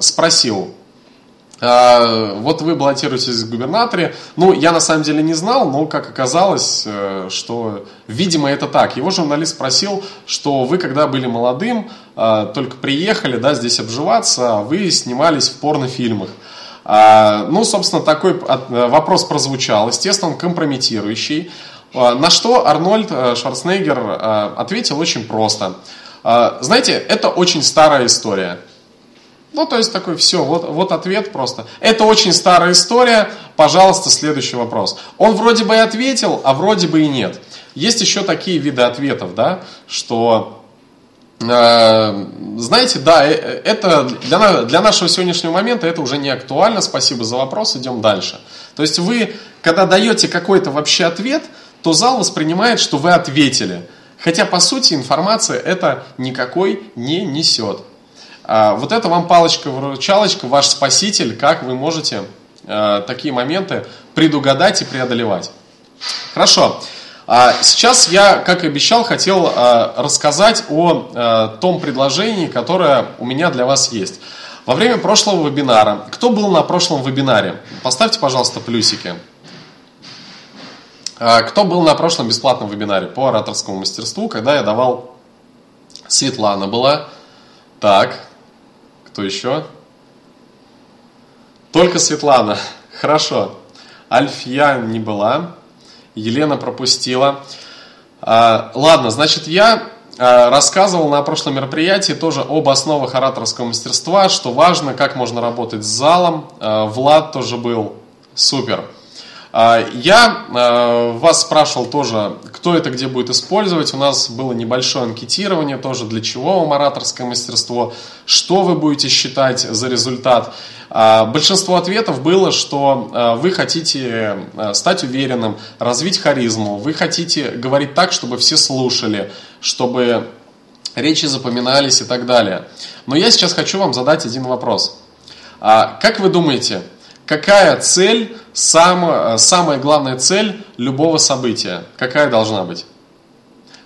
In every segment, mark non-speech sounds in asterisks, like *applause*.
спросил, э, вот вы баллотируетесь в губернаторе. Ну, я на самом деле не знал, но как оказалось, э, что, видимо, это так. Его журналист спросил, что вы, когда были молодым, э, только приехали, да, здесь обживаться, а вы снимались в порнофильмах. А, ну, собственно, такой э, вопрос прозвучал. Естественно, он компрометирующий. А, на что Арнольд Шварценеггер ответил очень просто. А, знаете, это очень старая история. Ну, то есть такой, все, вот, вот ответ просто. Это очень старая история, пожалуйста, следующий вопрос. Он вроде бы и ответил, а вроде бы и нет. Есть еще такие виды ответов, да, что Э, знаете, да, э, это для, для нашего сегодняшнего момента это уже не актуально. Спасибо за вопрос, идем дальше. То есть вы, когда даете какой-то вообще ответ, то зал воспринимает, что вы ответили. Хотя, по сути, информация это никакой не несет. А вот это вам палочка-выручалочка, ваш спаситель, как вы можете э, такие моменты предугадать и преодолевать. Хорошо. А сейчас я, как и обещал, хотел а, рассказать о а, том предложении, которое у меня для вас есть. Во время прошлого вебинара, кто был на прошлом вебинаре? Поставьте, пожалуйста, плюсики. Кто был на прошлом бесплатном вебинаре по ораторскому мастерству, когда я давал... Светлана была. Так, кто еще? Только Светлана. Хорошо. Альфия не была. Елена пропустила. А, ладно, значит, я а, рассказывал на прошлом мероприятии тоже об основах ораторского мастерства, что важно, как можно работать с залом. А, Влад тоже был супер. Я вас спрашивал тоже, кто это где будет использовать. У нас было небольшое анкетирование тоже, для чего вам ораторское мастерство, что вы будете считать за результат. А, большинство ответов было, что а, вы хотите а, стать уверенным, развить харизму, вы хотите говорить так, чтобы все слушали, чтобы речи запоминались и так далее. Но я сейчас хочу вам задать один вопрос. Как вы думаете, какая цель, самая, самая главная цель любого события? Какая должна быть?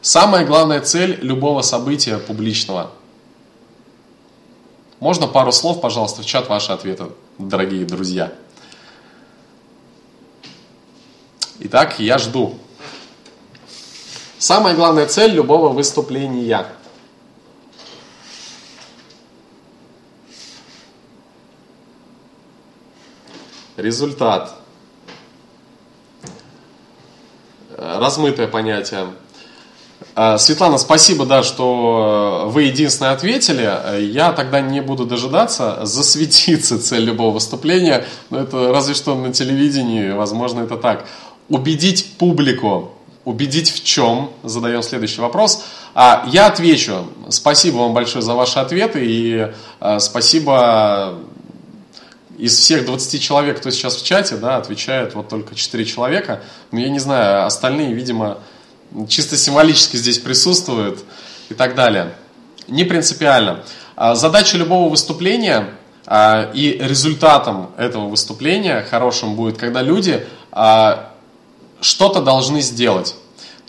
Самая главная цель любого события публичного – можно пару слов, пожалуйста, в чат ваши ответы, дорогие друзья. Итак, я жду. Самая главная цель любого выступления. Результат. Размытое понятие. А, Светлана, спасибо, да, что вы единственное ответили. Я тогда не буду дожидаться. Засветиться цель любого выступления. Но это разве что на телевидении, возможно, это так. Убедить публику. Убедить в чем? Задаем следующий вопрос. А я отвечу. Спасибо вам большое за ваши ответы. И а, спасибо из всех 20 человек, кто сейчас в чате, да, отвечает вот только 4 человека. Но я не знаю, остальные, видимо, чисто символически здесь присутствует и так далее. Не принципиально. А задача любого выступления а, и результатом этого выступления хорошим будет, когда люди а, что-то должны сделать.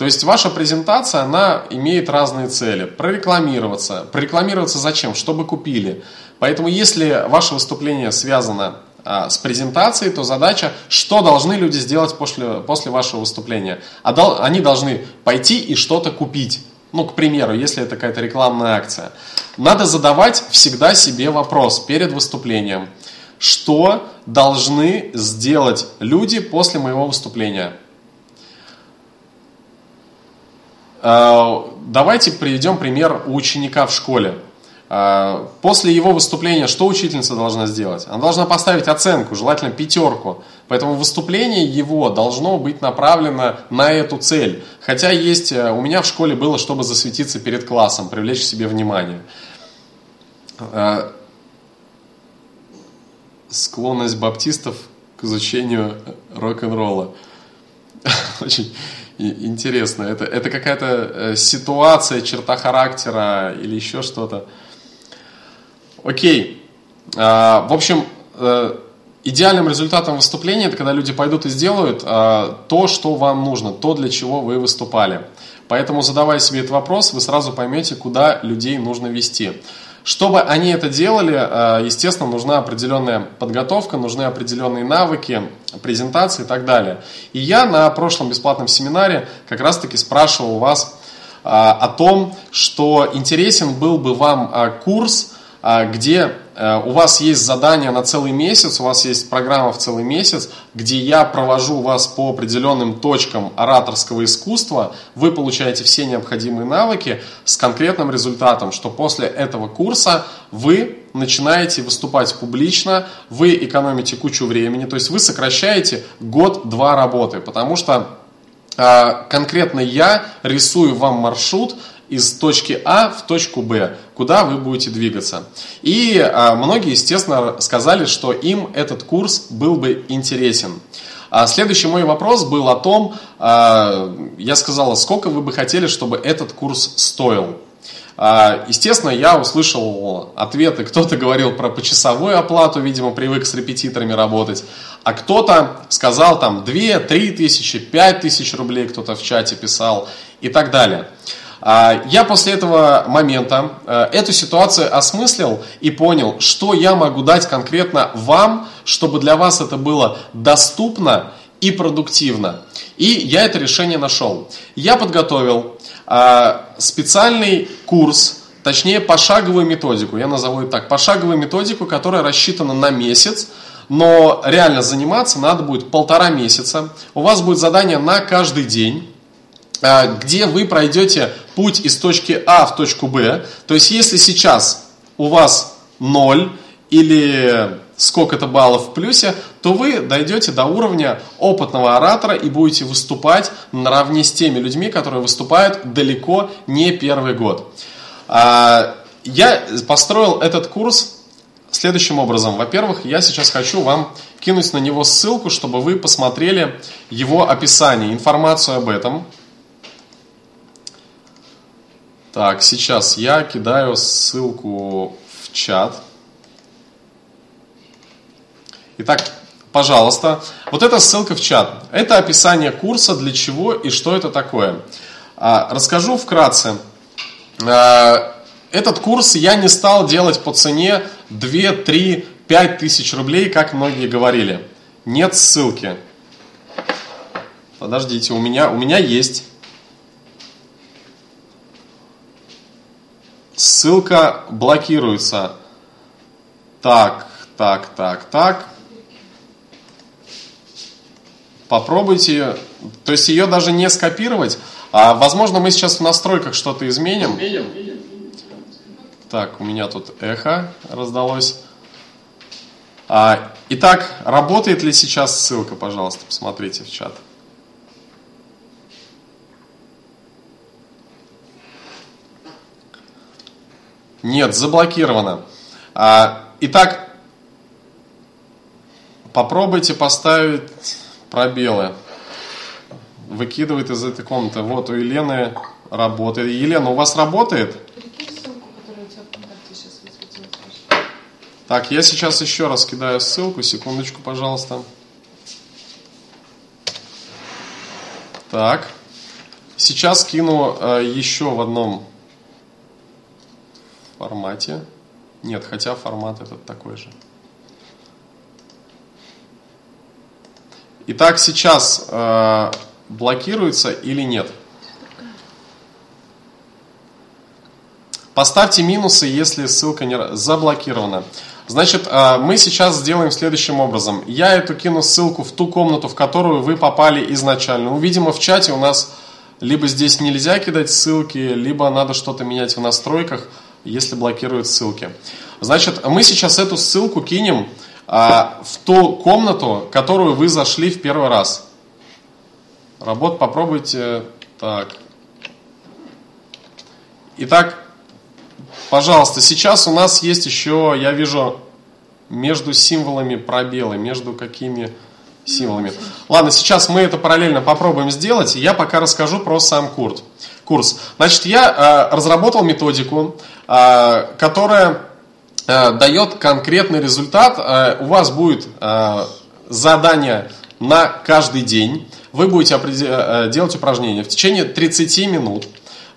То есть ваша презентация, она имеет разные цели. Прорекламироваться. Прорекламироваться зачем? Чтобы купили. Поэтому если ваше выступление связано а, с презентацией, то задача, что должны люди сделать после, после вашего выступления. А дол, они должны пойти и что-то купить. Ну, к примеру, если это какая-то рекламная акция. Надо задавать всегда себе вопрос перед выступлением. Что должны сделать люди после моего выступления? А, давайте приведем пример у ученика в школе. А, после его выступления что учительница должна сделать? Она должна поставить оценку, желательно пятерку. Поэтому выступление его должно быть направлено на эту цель. Хотя есть, э, у меня в школе было, чтобы засветиться перед классом, привлечь к себе внимание. Склонность баптистов к изучению рок-н-ролла. *laughs* Очень интересно. Это, это какая-то э, ситуация, черта характера или еще что-то. Окей. А, в общем, э, идеальным результатом выступления это когда люди пойдут и сделают а, то, что вам нужно, то, для чего вы выступали. Поэтому, задавая себе этот вопрос, вы сразу поймете, куда людей нужно вести. Чтобы они это делали, э, естественно, нужна определенная подготовка, нужны определенные навыки, презентации и так далее. И я на прошлом бесплатном семинаре как раз-таки спрашивал вас э, о том, что интересен был бы вам э, курс, где Э, у вас есть задание на целый месяц, у вас есть программа в целый месяц, где я провожу вас по определенным точкам ораторского искусства, вы получаете все необходимые навыки с конкретным результатом, что после этого курса вы начинаете выступать публично, вы экономите кучу времени, то есть вы сокращаете год-два работы, потому что э, конкретно я рисую вам маршрут, из точки А в точку Б, куда вы будете двигаться. И а, многие, естественно, сказали, что им этот курс был бы интересен. А следующий мой вопрос был о том, а, я сказала, сколько вы бы хотели, чтобы этот курс стоил. А, естественно, я услышал ответы, кто-то говорил про почасовую оплату, видимо, привык с репетиторами работать, а кто-то сказал там 2-3 тысячи, 5 тысяч рублей, кто-то в чате писал и так далее. А, я после этого момента э, эту ситуацию осмыслил и понял, что я могу дать конкретно вам, чтобы для вас это было доступно и продуктивно. И я это решение нашел. Я подготовил а, специальный курс, точнее пошаговую методику, я назову это так, пошаговую методику, которая рассчитана на месяц, но реально заниматься надо будет полтора месяца. У вас будет задание на каждый день. А, где вы пройдете путь из точки А в точку Б. То есть, если сейчас у вас 0 или сколько-то баллов в плюсе, то вы дойдете до уровня опытного оратора и будете выступать наравне с теми людьми, которые выступают далеко не первый год. А, я построил этот курс следующим образом. Во-первых, я сейчас хочу вам кинуть на него ссылку, чтобы вы посмотрели его описание, информацию об этом. Так, сейчас я кидаю ссылку в чат. Итак, пожалуйста, вот эта ссылка в чат. Это описание курса, для чего и что это такое. А, расскажу вкратце. А, этот курс я не стал делать по цене 2, 3, 5 тысяч рублей, как многие говорили. Нет ссылки. Подождите, у меня, у меня есть. Ссылка блокируется. Так, так, так, так. Попробуйте, то есть ее даже не скопировать. А, возможно, мы сейчас в настройках что-то изменим. Так, у меня тут эхо раздалось. А, итак, работает ли сейчас ссылка, пожалуйста, посмотрите в чат. Нет, заблокировано. А, итак, попробуйте поставить пробелы. Выкидывает из этой комнаты. Вот у Елены работает. Елена, у вас работает? Так, я сейчас еще раз кидаю ссылку. Секундочку, пожалуйста. Так. Сейчас кину э, еще в одном формате. Нет, хотя формат этот такой же. Итак, сейчас э, блокируется или нет? Поставьте минусы, если ссылка не заблокирована. Значит, э, мы сейчас сделаем следующим образом. Я эту кину ссылку в ту комнату, в которую вы попали изначально. Ну, видимо, в чате у нас либо здесь нельзя кидать ссылки, либо надо что-то менять в настройках если блокируют ссылки. Значит, мы сейчас эту ссылку кинем а, в ту комнату, которую вы зашли в первый раз. Работ попробуйте. Так. Итак, пожалуйста, сейчас у нас есть еще, я вижу, между символами пробелы, между какими символами. Ладно, сейчас мы это параллельно попробуем сделать. Я пока расскажу про сам курс. Курс. Значит, я э, разработал методику, которая э, дает конкретный результат. Э, у вас будет э, задание на каждый день. Вы будете делать упражнения в течение 30 минут.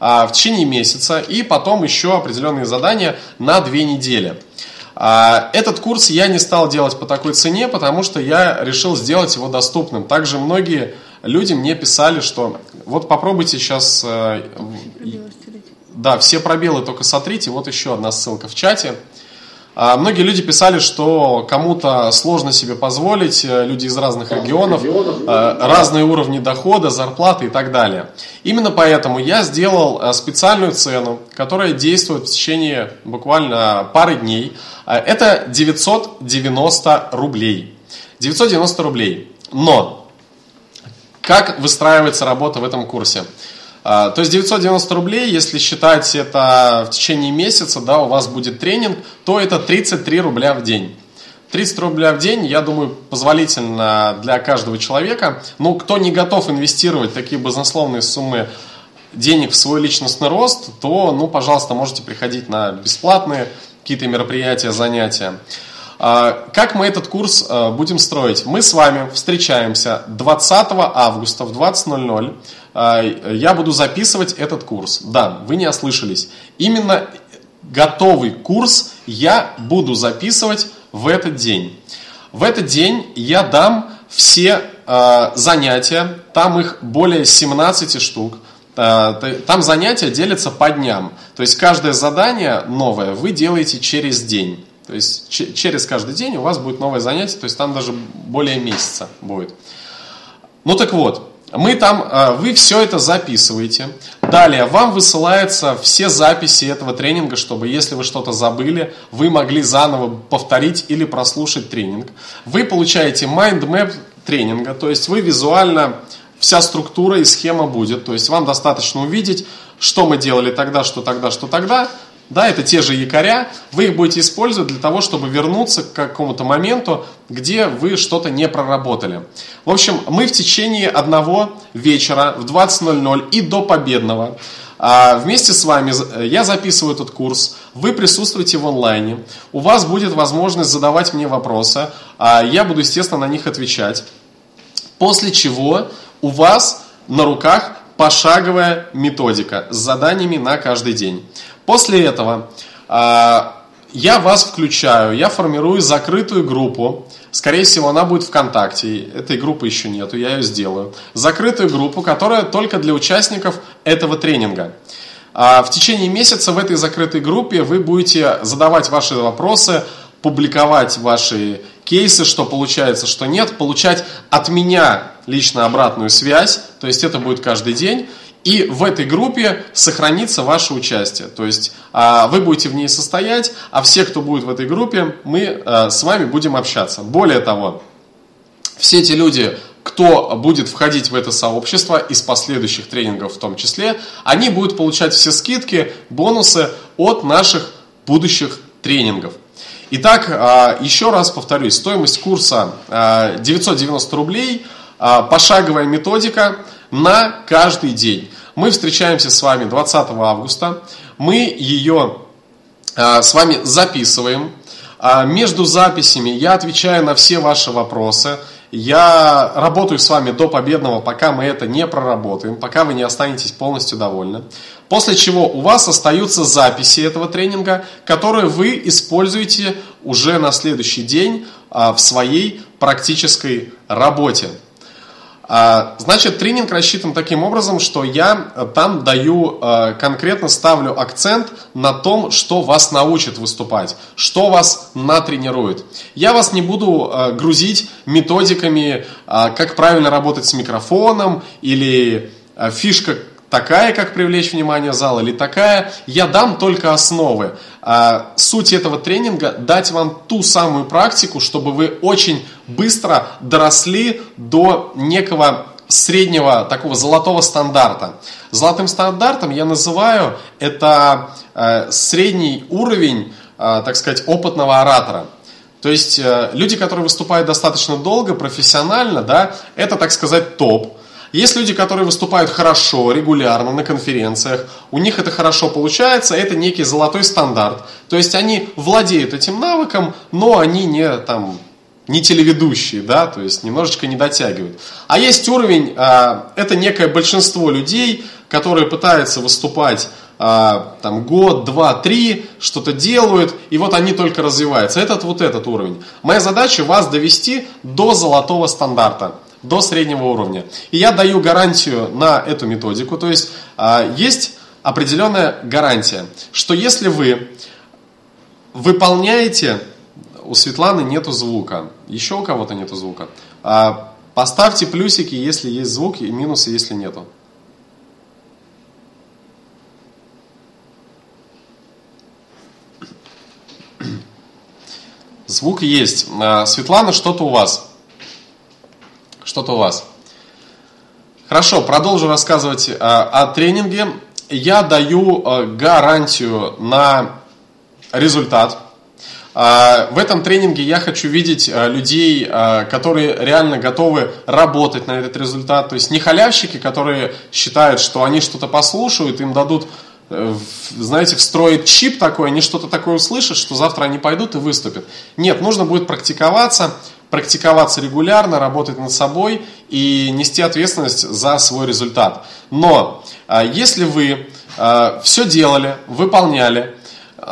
в течение месяца и потом еще определенные задания на две недели. Этот курс я не стал делать по такой цене, потому что я решил сделать его доступным. Также многие люди мне писали, что вот попробуйте сейчас... Да, все пробелы только сотрите. Вот еще одна ссылка в чате. А многие люди писали, что кому-то сложно себе позволить, э, люди из разных регионов, э, разные уровни дохода, зарплаты и так далее. Именно поэтому я сделал э, специальную цену, которая действует в течение буквально пары дней. Это 990 рублей. 990 рублей. Но как выстраивается работа в этом курсе? А, то есть 990 рублей, если считать это в течение месяца, да, у вас будет тренинг, то это 33 рубля в день. 30 рубля в день, я думаю, позволительно для каждого человека. Но кто не готов инвестировать такие баснословные суммы денег в свой личностный рост, то, ну, пожалуйста, можете приходить на бесплатные какие-то мероприятия, занятия. А, как мы этот курс а, будем строить? Мы с вами встречаемся 20 августа в 20.00 а, я буду записывать этот курс. Да, вы не ослышались. Именно готовый курс я буду записывать в этот день. В этот день я дам все занятия, там их более 17 штук. Там занятия делятся по дням. То есть каждое задание новое вы делаете через день. То есть через каждый день у вас будет новое занятие, то есть там даже более месяца будет. Ну так вот, мы там, а, вы все это записываете. Далее вам высылаются все записи этого тренинга, чтобы если вы что-то забыли, вы могли заново повторить или прослушать тренинг. Вы получаете mind map тренинга, то есть вы визуально вся структура и схема будет. То есть вам достаточно увидеть, что мы делали тогда, что тогда, что тогда, да, это те же якоря, вы их будете использовать для того, чтобы вернуться к какому-то моменту, где вы что-то не проработали. В общем, мы в течение одного вечера в 20.00 и до победного а, Вместе с вами я записываю этот курс, вы присутствуете в онлайне, у вас будет возможность задавать мне вопросы, а я буду, естественно, на них отвечать. После чего у вас на руках пошаговая методика с заданиями на каждый день. После этого а, я вас включаю, я формирую закрытую группу. Скорее всего, она будет ВКонтакте. Этой группы еще нету, я ее сделаю. Закрытую группу, которая только для участников этого тренинга. А, в течение месяца в этой закрытой группе вы будете задавать ваши вопросы, публиковать ваши кейсы, что получается, что нет, получать от меня лично обратную связь, то есть это будет каждый день. И в этой группе сохранится ваше участие. То есть а, вы будете в ней состоять, а все, кто будет в этой группе, мы а, с вами будем общаться. Более того, все эти люди, кто будет входить в это сообщество из последующих тренингов в том числе, они будут получать все скидки, бонусы от наших будущих тренингов. Итак, а, еще раз повторюсь, стоимость курса 990 рублей, пошаговая методика – на каждый день. Мы встречаемся с вами 20 августа, мы ее а, с вами записываем. А, между записями я отвечаю на все ваши вопросы. Я работаю с вами до победного, пока мы это не проработаем, пока вы не останетесь полностью довольны. После чего у вас остаются записи этого тренинга, которые вы используете уже на следующий день а, в своей практической работе. А, значит, тренинг рассчитан таким образом, что я э, там даю, э, конкретно ставлю акцент на том, что вас научит выступать, что вас натренирует. Я вас не буду э, грузить методиками, как правильно работать с микрофоном или фишка такая, как привлечь внимание зала, или такая, я дам только основы. А, суть этого тренинга – дать вам ту самую практику, чтобы вы очень быстро доросли до некого среднего такого золотого стандарта. Золотым стандартом я называю это э, средний уровень, э, так сказать, опытного оратора. То есть э, люди, которые выступают достаточно долго, профессионально, да, это, так сказать, топ. Есть люди, которые выступают хорошо, регулярно на конференциях, у них это хорошо получается, это некий золотой стандарт. То есть они владеют этим навыком, но они не там не телеведущие, да, то есть немножечко не дотягивают. А есть уровень, а, это некое большинство людей, которые пытаются выступать а, там год, два, три, что-то делают, и вот они только развиваются. Этот вот этот уровень. Моя задача вас довести до золотого стандарта, до среднего уровня. И я даю гарантию на эту методику, то есть а, есть определенная гарантия, что если вы выполняете, у Светланы нету звука, еще у кого-то нету звука, а, поставьте плюсики, если есть звук, и минусы, если нету. Звук есть. А, Светлана, что-то у вас. Что-то у вас. Хорошо, продолжу рассказывать а, о тренинге. Я даю а, гарантию на результат. В этом тренинге я хочу видеть людей, которые реально готовы работать на этот результат. То есть не халявщики, которые считают, что они что-то послушают, им дадут Э, знаете, встроить чип такой, они что-то такое услышат, что завтра они пойдут и выступят. Нет, нужно будет практиковаться, практиковаться регулярно, работать над собой и нести ответственность за свой результат. Но а, если вы а, все делали, выполняли,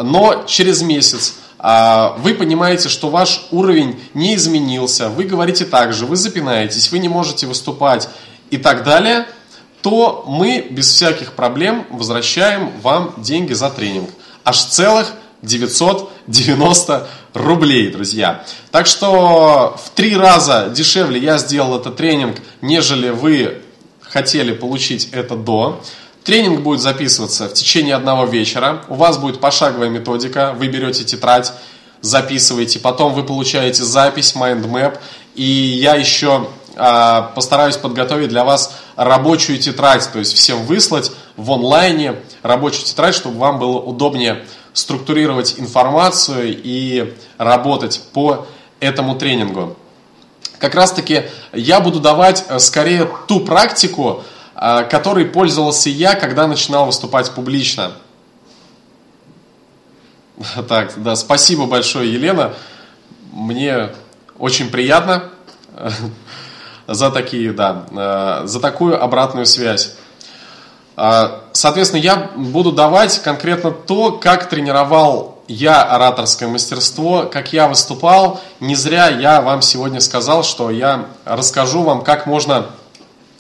но через месяц а, вы понимаете, что ваш уровень не изменился, вы говорите так же, вы запинаетесь, вы не можете выступать и так далее – то мы без всяких проблем возвращаем вам деньги за тренинг. Аж целых 990 рублей, друзья. Так что в три раза дешевле я сделал этот тренинг, нежели вы хотели получить это до. Тренинг будет записываться в течение одного вечера. У вас будет пошаговая методика. Вы берете тетрадь, записываете. Потом вы получаете запись, map. И я еще а, постараюсь подготовить для вас рабочую тетрадь, то есть всем выслать в онлайне рабочую тетрадь, чтобы вам было удобнее структурировать информацию и работать по этому тренингу. Как раз таки я буду давать э, скорее ту практику, э, которой пользовался я, когда начинал выступать публично. *laughs* Так, да, спасибо большое, Елена. Мне очень приятно *laughs* за такие, да, э, за такую обратную связь. Э, соответственно, я буду давать конкретно то, как тренировал я ораторское мастерство, как я выступал. Не зря я вам сегодня сказал, что я расскажу вам, как можно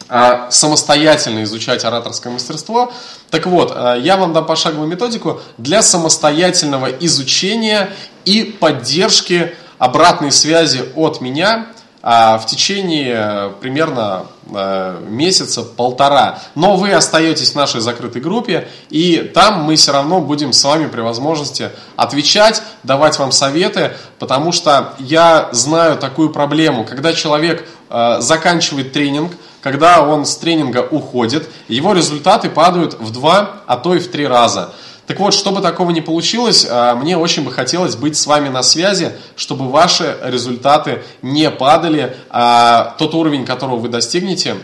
э, самостоятельно изучать ораторское мастерство. Так вот, я вам дам пошаговую методику для самостоятельного изучения и поддержки обратной связи от меня – а, в течение э, примерно э, месяца, полтора. Но вы остаетесь в нашей закрытой группе, и там мы все равно будем с вами при возможности отвечать, давать вам советы, потому что я знаю такую проблему, когда человек э, заканчивает тренинг, когда он с тренинга уходит, его результаты падают в два, а то и в три раза. Так вот, чтобы такого не получилось, а, мне очень бы хотелось быть с вами на связи, чтобы ваши результаты не падали, а тот уровень, которого вы достигнете,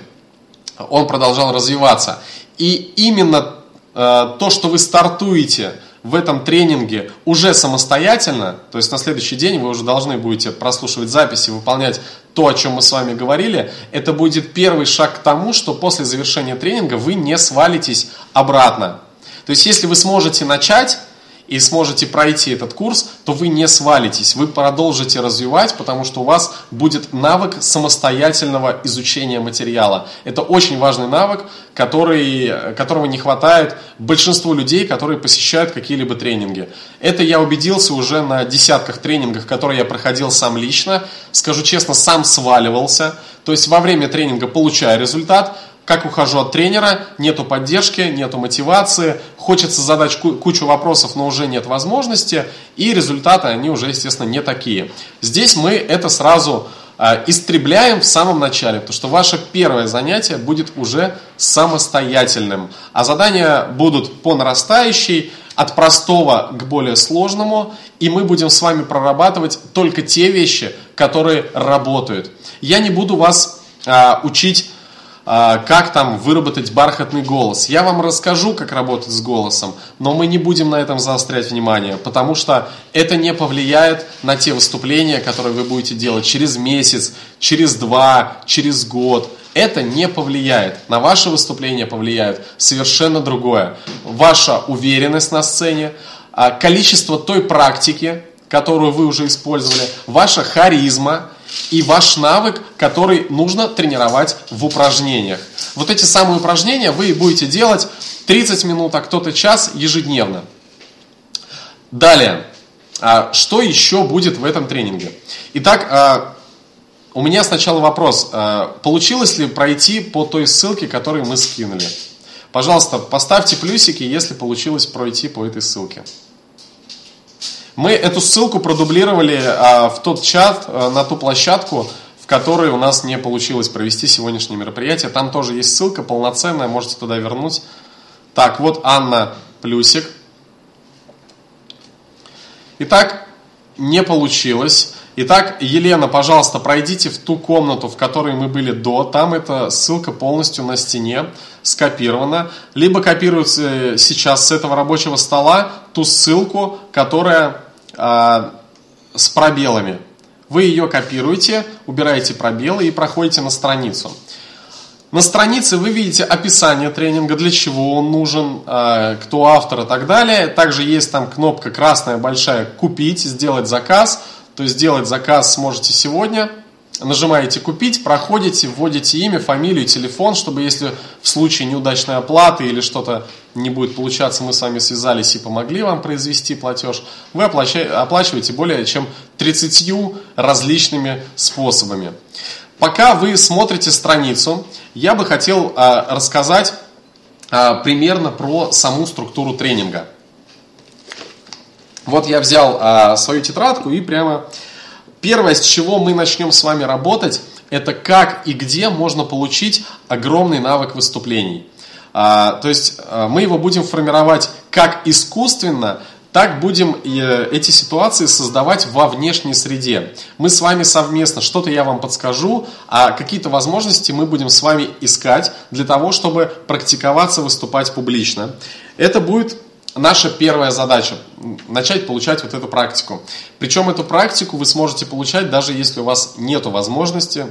он продолжал развиваться. И именно а, то, что вы стартуете в этом тренинге уже самостоятельно, то есть на следующий день вы уже должны будете прослушивать записи, выполнять то, о чем мы с вами говорили, это будет первый шаг к тому, что после завершения тренинга вы не свалитесь обратно. То есть, если вы сможете начать и сможете пройти этот курс, то вы не свалитесь, вы продолжите развивать, потому что у вас будет навык самостоятельного изучения материала. Это очень важный навык, который, которого не хватает большинству людей, которые посещают какие-либо тренинги. Это я убедился уже на десятках тренингах, которые я проходил сам лично. Скажу честно, сам сваливался. То есть во время тренинга получаю результат, как ухожу от тренера, нету поддержки, нету мотивации, хочется задать кучу вопросов, но уже нет возможности, и результаты, они уже, естественно, не такие. Здесь мы это сразу э, истребляем в самом начале, потому что ваше первое занятие будет уже самостоятельным, а задания будут по нарастающей, от простого к более сложному, и мы будем с вами прорабатывать только те вещи, которые работают. Я не буду вас а, учить а, как там выработать бархатный голос. Я вам расскажу, как работать с голосом, но мы не будем на этом заострять внимание, потому что это не повлияет на те выступления, которые вы будете делать через месяц, через два, через год. это не повлияет. На ваше выступление повлияет совершенно другое. Ваша уверенность на сцене, а, количество той практики, которую вы уже использовали, ваша харизма и ваш навык, который нужно тренировать в упражнениях. Вот эти самые упражнения вы будете делать 30 минут, а кто-то час ежедневно. Далее, а, что еще будет в этом тренинге? Итак, а, у меня сначала вопрос. А, получилось ли пройти по той ссылке, которую мы скинули? Пожалуйста, поставьте плюсики, если получилось пройти по этой ссылке. Мы эту ссылку продублировали в тот чат, на ту площадку, в которой у нас не получилось провести сегодняшнее мероприятие. Там тоже есть ссылка полноценная, можете туда вернуть. Так, вот Анна плюсик. Итак, не получилось. Итак, Елена, пожалуйста, пройдите в ту комнату, в которой мы были до. Там эта ссылка полностью на стене скопирована. Либо копируется сейчас с этого рабочего стола ту ссылку, которая э, с пробелами. Вы ее копируете, убираете пробелы и проходите на страницу. На странице вы видите описание тренинга, для чего он нужен, а, кто автор и так далее. Также есть там кнопка красная большая «Купить», «Сделать заказ». То есть сделать заказ сможете сегодня. Нажимаете «Купить», проходите, вводите имя, фамилию, телефон, чтобы если в случае неудачной оплаты или что-то не будет получаться, мы с вами связались и помогли вам произвести платеж, вы оплачиваете более чем 30 различными способами. Пока вы смотрите страницу, я бы хотел а, рассказать а, примерно про саму структуру тренинга. Вот я взял а, свою тетрадку и прямо первое, с чего мы начнем с вами работать, это как и где можно получить огромный навык выступлений. А, то есть а, мы его будем формировать как искусственно, так будем э, эти ситуации создавать во внешней среде. Мы с вами совместно, что-то я вам подскажу, а какие-то возможности мы будем с вами искать для того, чтобы практиковаться, выступать публично. Это будет наша первая задача – начать получать вот эту практику. Причем эту практику вы сможете получать, даже если у вас нет возможности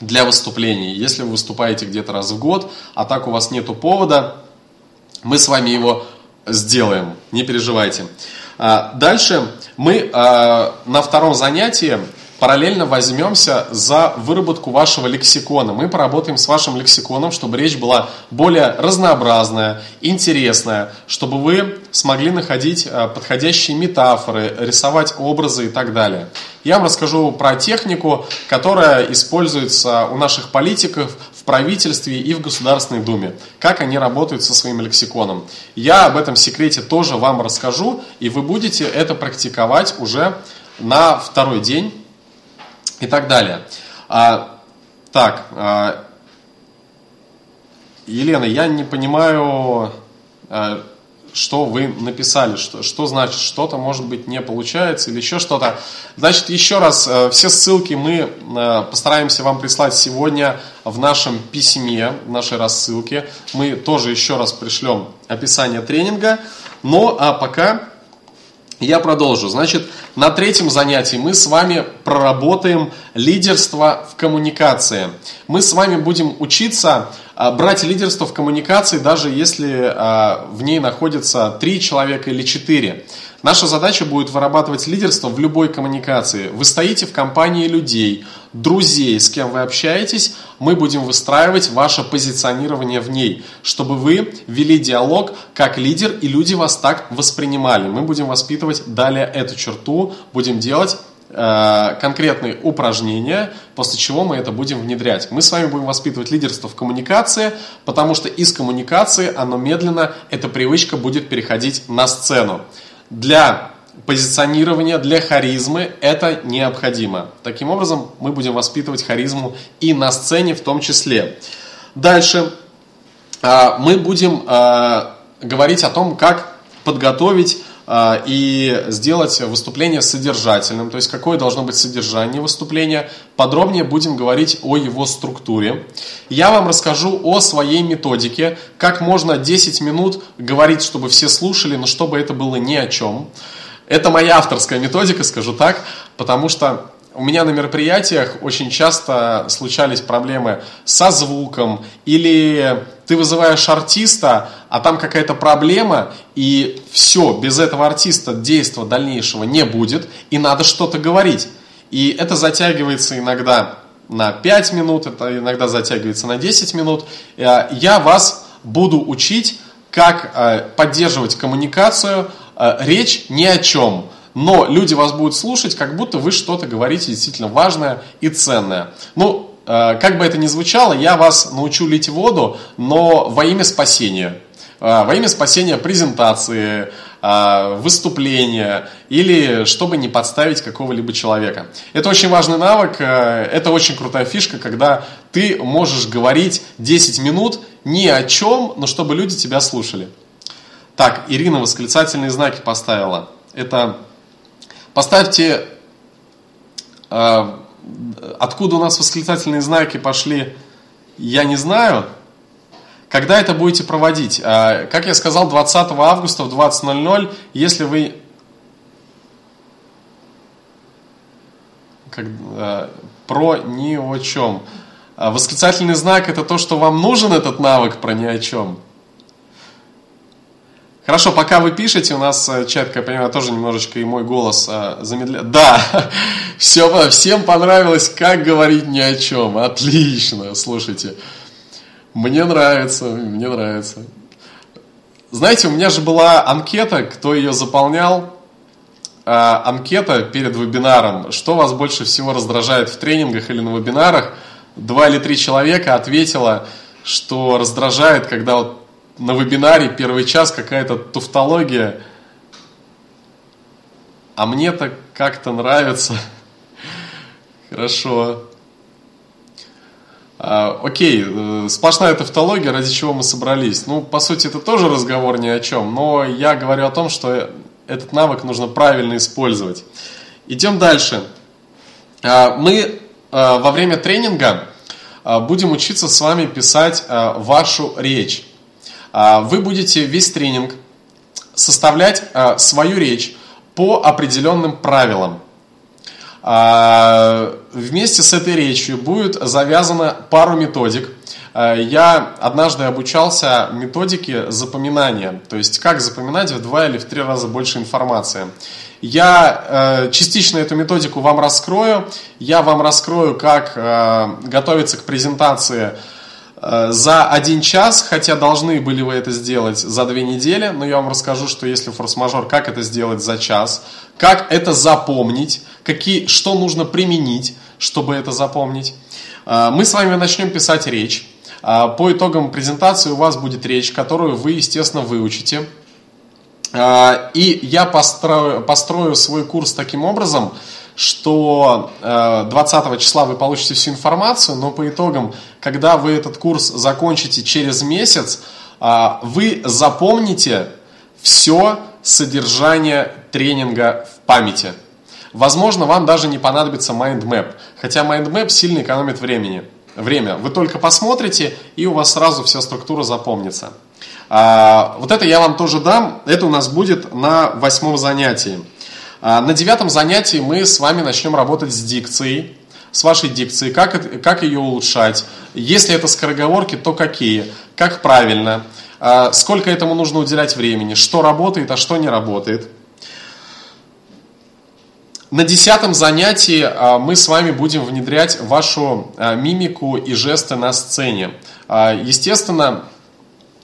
для выступлений. Если вы выступаете где-то раз в год, а так у вас нет повода, мы с вами его сделаем, не переживайте. А, дальше мы а, на втором занятии параллельно возьмемся за выработку вашего лексикона. Мы поработаем с вашим лексиконом, чтобы речь была более разнообразная, интересная, чтобы вы смогли находить э, подходящие метафоры, рисовать образы и так далее. Я вам расскажу про технику, которая используется у наших политиков в правительстве и в Государственной Думе. Как они работают со своим лексиконом. Я об этом секрете тоже вам расскажу, и вы будете это практиковать уже на второй день и так далее. А, так, а, Елена, я не понимаю, а, что вы написали, что, что значит, что-то может быть не получается или еще что-то. Значит, еще раз, а, все ссылки мы а, постараемся вам прислать сегодня в нашем письме, в нашей рассылке. Мы тоже еще раз пришлем описание тренинга. Но а пока я продолжу. Значит, на третьем занятии мы с вами проработаем лидерство в коммуникации. Мы с вами будем учиться а, брать лидерство в коммуникации, даже если а, в ней находится три человека или четыре. Наша задача будет вырабатывать лидерство в любой коммуникации. Вы стоите в компании людей, друзей, с кем вы общаетесь, мы будем выстраивать ваше позиционирование в ней, чтобы вы вели диалог как лидер, и люди вас так воспринимали. Мы будем воспитывать далее эту черту, будем делать э, конкретные упражнения, после чего мы это будем внедрять. Мы с вами будем воспитывать лидерство в коммуникации, потому что из коммуникации оно медленно, эта привычка будет переходить на сцену для позиционирования, для харизмы это необходимо. Таким образом, мы будем воспитывать харизму и на сцене в том числе. Дальше а, мы будем а, говорить о том, как подготовить и сделать выступление содержательным, то есть какое должно быть содержание выступления. Подробнее будем говорить о его структуре. Я вам расскажу о своей методике, как можно 10 минут говорить, чтобы все слушали, но чтобы это было ни о чем. Это моя авторская методика, скажу так, потому что у меня на мероприятиях очень часто случались проблемы со звуком, или ты вызываешь артиста, а там какая-то проблема, и все, без этого артиста действия дальнейшего не будет, и надо что-то говорить. И это затягивается иногда на 5 минут, это иногда затягивается на 10 минут. Э, я вас буду учить, как э, поддерживать коммуникацию, э, речь ни о чем – но люди вас будут слушать, как будто вы что-то говорите действительно важное и ценное. Ну, э, как бы это ни звучало, я вас научу лить воду, но во имя спасения. Э, во имя спасения презентации, э, выступления или чтобы не подставить какого-либо человека. Это очень важный навык, это очень крутая фишка, когда ты можешь говорить 10 минут ни о чем, но чтобы люди тебя слушали. Так, Ирина восклицательные знаки поставила. Это Поставьте, э, откуда у нас восклицательные знаки пошли, я не знаю. Когда это будете проводить? Э, как я сказал, 20 августа в 20.00, если вы... Как, э, про ни о чем. Восклицательный знак это то, что вам нужен этот навык про ни о чем. Хорошо, пока вы пишете, у нас э, чат, как я понимаю, тоже немножечко и мой голос э, замедляет. Да, *laughs* все, всем понравилось, как говорить ни о чем. Отлично, слушайте. Мне нравится, мне нравится. Знаете, у меня же была анкета, кто ее заполнял. Э, анкета перед вебинаром. Что вас больше всего раздражает в тренингах или на вебинарах? Два или три человека ответило, что раздражает, когда вот на вебинаре первый час какая-то туфтология, а мне-то как-то нравится. *laughs* Хорошо. А, окей, э, сплошная тавтология, ради чего мы собрались. Ну, по сути, это тоже разговор ни о чем, но я говорю о том, что этот навык нужно правильно использовать. Идем дальше. А, мы э, во время тренинга э, будем учиться с вами писать вашу речь. А, вы будете весь тренинг составлять а, свою речь по определенным правилам. А, вместе с этой речью будет завязано пару методик. Я однажды обучался методике запоминания, то есть как запоминать в два или в три раза больше информации. Я частично эту методику вам раскрою. Я вам раскрою, как готовиться к презентации Э, за один час, хотя должны были вы это сделать за две недели, но я вам расскажу, что если форс-мажор, как это сделать за час, как это запомнить, какие, что нужно применить, чтобы это запомнить. Э, мы с вами начнем писать речь. Э, по итогам презентации у вас будет речь, которую вы, естественно, выучите. И я построю, построю свой курс таким образом, что 20 э, числа вы получите всю информацию, но по итогам, когда вы этот курс закончите через месяц, э, вы запомните все содержание тренинга в памяти. Возможно, вам даже не понадобится mindmap, хотя mindmap сильно экономит времени. время. Вы только посмотрите, и у вас сразу вся структура запомнится. А, вот это я вам тоже дам. Это у нас будет на восьмом занятии. А, на девятом занятии мы с вами начнем работать с дикцией, с вашей дикцией, как, как ее улучшать. Если это скороговорки, то какие, как правильно, а, сколько этому нужно уделять времени, что работает, а что не работает. На десятом занятии а, мы с вами будем внедрять вашу мимику и жесты на сцене. Естественно,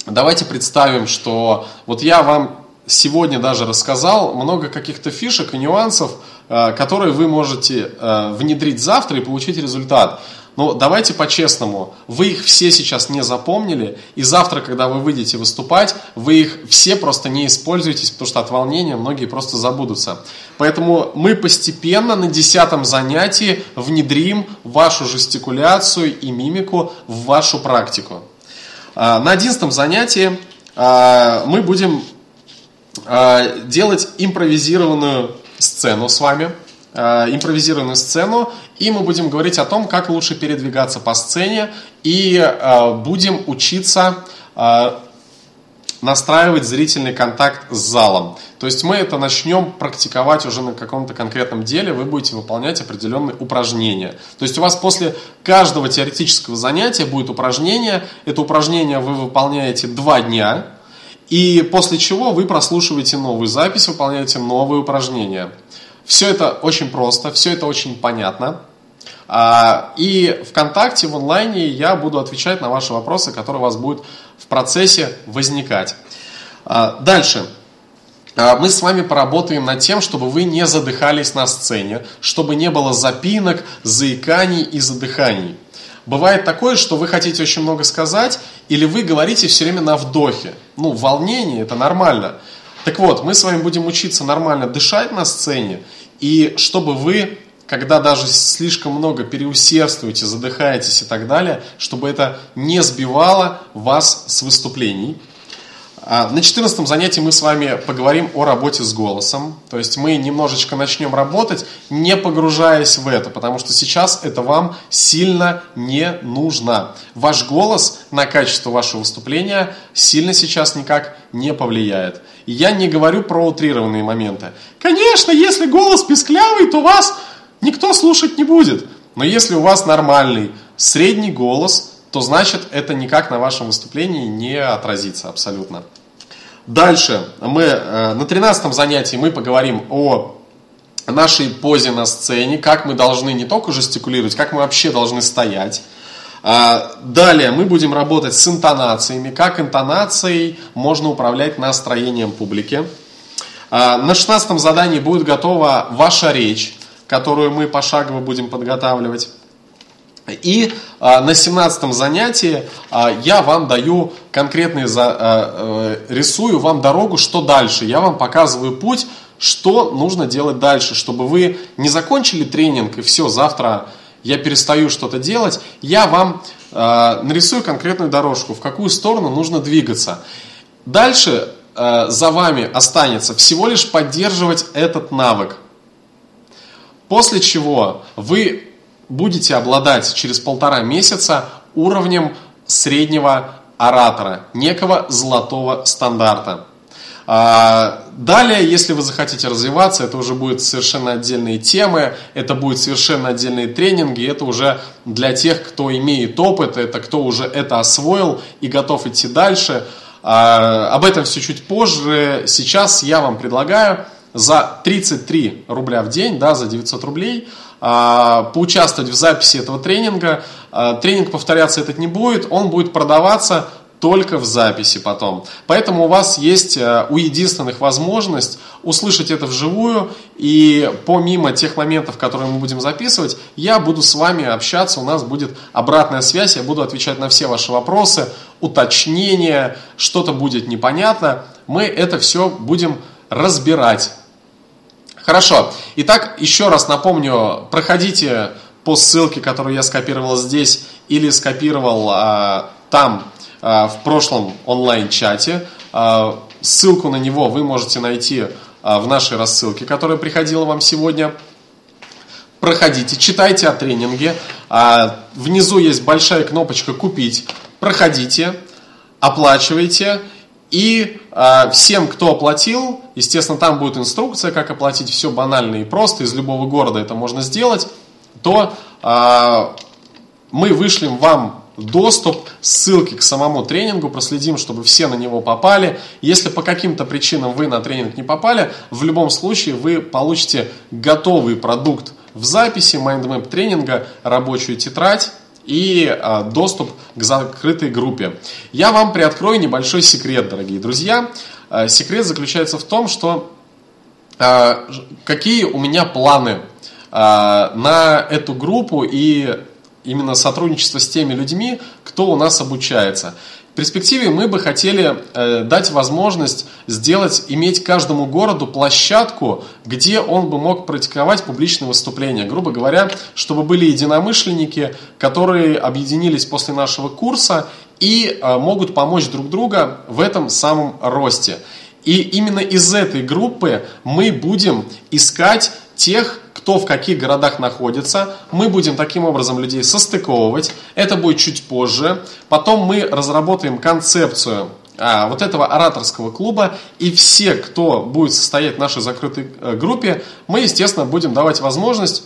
давайте представим, что вот я вам сегодня даже рассказал много каких-то фишек и нюансов, э, которые вы можете э, внедрить завтра и получить результат. Но давайте по-честному, вы их все сейчас не запомнили, и завтра, когда вы выйдете выступать, вы их все просто не используете, потому что от волнения многие просто забудутся. Поэтому мы постепенно на десятом занятии внедрим вашу жестикуляцию и мимику в вашу практику. Э, на одиннадцатом занятии мы будем делать импровизированную сцену с вами, э, импровизированную сцену, и мы будем говорить о том, как лучше передвигаться по сцене, и э, будем учиться настраивать зрительный контакт с залом. То есть мы это начнем практиковать уже на каком-то конкретном деле, вы будете выполнять определенные упражнения. То есть у вас после каждого теоретического занятия будет упражнение. Это упражнение вы выполняете два дня, и после чего вы прослушиваете новую запись, выполняете новые упражнения. Все это очень просто, все это очень понятно. А, и ВКонтакте, в онлайне я буду отвечать на ваши вопросы, которые у вас будут в процессе возникать. А, дальше. А, мы с вами поработаем над тем, чтобы вы не задыхались на сцене, чтобы не было запинок, заиканий и задыханий. Бывает такое, что вы хотите очень много сказать, или вы говорите все время на вдохе. Ну, волнение это нормально. Так вот, мы с вами будем учиться нормально дышать на сцене, и чтобы вы когда даже слишком много переусердствуете, задыхаетесь и так далее, чтобы это не сбивало вас с выступлений. А, на 14 занятии мы с вами поговорим о работе с голосом. То есть мы немножечко начнем работать, не погружаясь в это, потому что сейчас это вам сильно не нужно. Ваш голос на качество вашего выступления сильно сейчас никак не повлияет. Я не говорю про утрированные моменты. Конечно, если голос писклявый, то вас никто слушать не будет. Но если у вас нормальный средний голос, то значит это никак на вашем выступлении не отразится абсолютно. Дальше мы э, на 13 занятии мы поговорим о нашей позе на сцене, как мы должны не только жестикулировать, как мы вообще должны стоять. А, далее мы будем работать с интонациями, как интонацией можно управлять настроением публики. А, на 16 задании будет готова ваша речь которую мы пошагово будем подготавливать. И а, на 17 занятии а, я вам даю конкретные, а, а, рисую вам дорогу, что дальше. Я вам показываю путь, что нужно делать дальше, чтобы вы не закончили тренинг и все, завтра я перестаю что-то делать. Я вам нарисую конкретную дорожку, в какую сторону нужно двигаться. Дальше за вами останется всего лишь поддерживать этот навык. После чего вы будете обладать через полтора месяца уровнем среднего оратора, некого золотого стандарта. А, далее, если вы захотите развиваться, это уже будут совершенно отдельные темы, это будут совершенно отдельные тренинги, это уже для тех, кто имеет опыт, это кто уже это освоил и готов идти дальше. А, об этом все чуть позже. Сейчас я вам предлагаю за 33 рубля в день, да, за 900 рублей, поучаствовать в записи этого тренинга. А, тренинг повторяться этот не будет, он будет продаваться только в записи потом. Поэтому у вас есть э, у единственных возможность услышать это вживую, и помимо тех моментов, которые мы будем записывать, я буду с вами общаться, у нас будет обратная связь, я буду отвечать на все ваши вопросы, уточнения, что-то будет непонятно, мы это все будем разбирать. Хорошо. Итак, еще раз напомню, проходите по ссылке, которую я скопировал здесь или скопировал а, там а, в прошлом онлайн-чате. А, ссылку на него вы можете найти а, в нашей рассылке, которая приходила вам сегодня. Проходите, читайте о тренинге. А, внизу есть большая кнопочка «Купить». Проходите, оплачивайте и э, всем, кто оплатил, естественно, там будет инструкция, как оплатить, все банально и просто, из любого города это можно сделать, то э, мы вышлем вам доступ, ссылки к самому тренингу, проследим, чтобы все на него попали. Если по каким-то причинам вы на тренинг не попали, в любом случае вы получите готовый продукт в записи mind map тренинга, рабочую тетрадь, и а, доступ к закрытой группе. Я вам приоткрою небольшой секрет, дорогие друзья. А, секрет заключается в том, что а, какие у меня планы на эту группу и именно сотрудничество с теми людьми, кто у нас обучается. В перспективе мы бы хотели э, дать возможность сделать, иметь каждому городу площадку, где он бы мог практиковать публичные выступления. Грубо говоря, чтобы были единомышленники, которые объединились после нашего курса и э, могут помочь друг другу в этом самом росте. И именно из этой группы мы будем искать тех кто в каких городах находится. Мы будем таким образом людей состыковывать. Это будет чуть позже. Потом мы разработаем концепцию а, вот этого ораторского клуба, и все, кто будет состоять в нашей закрытой э, группе, мы, естественно, будем давать возможность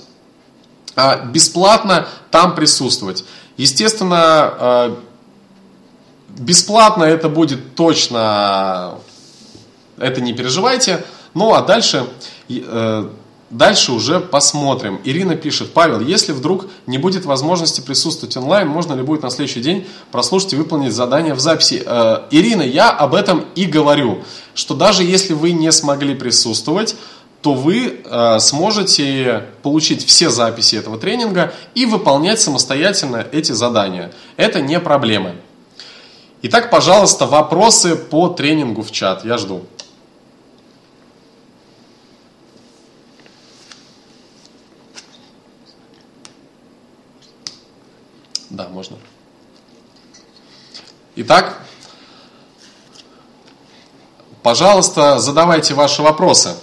а, бесплатно там присутствовать. Естественно, э, бесплатно это будет точно, это не переживайте. Ну а дальше э, Дальше уже посмотрим. Ирина пишет, Павел, если вдруг не будет возможности присутствовать онлайн, можно ли будет на следующий день прослушать и выполнить задание в записи? Э, Ирина, я об этом и говорю, что даже если вы не смогли присутствовать, то вы э, сможете получить все записи этого тренинга и выполнять самостоятельно эти задания. Это не проблема. Итак, пожалуйста, вопросы по тренингу в чат. Я жду. Да, можно. Итак, пожалуйста, задавайте ваши вопросы.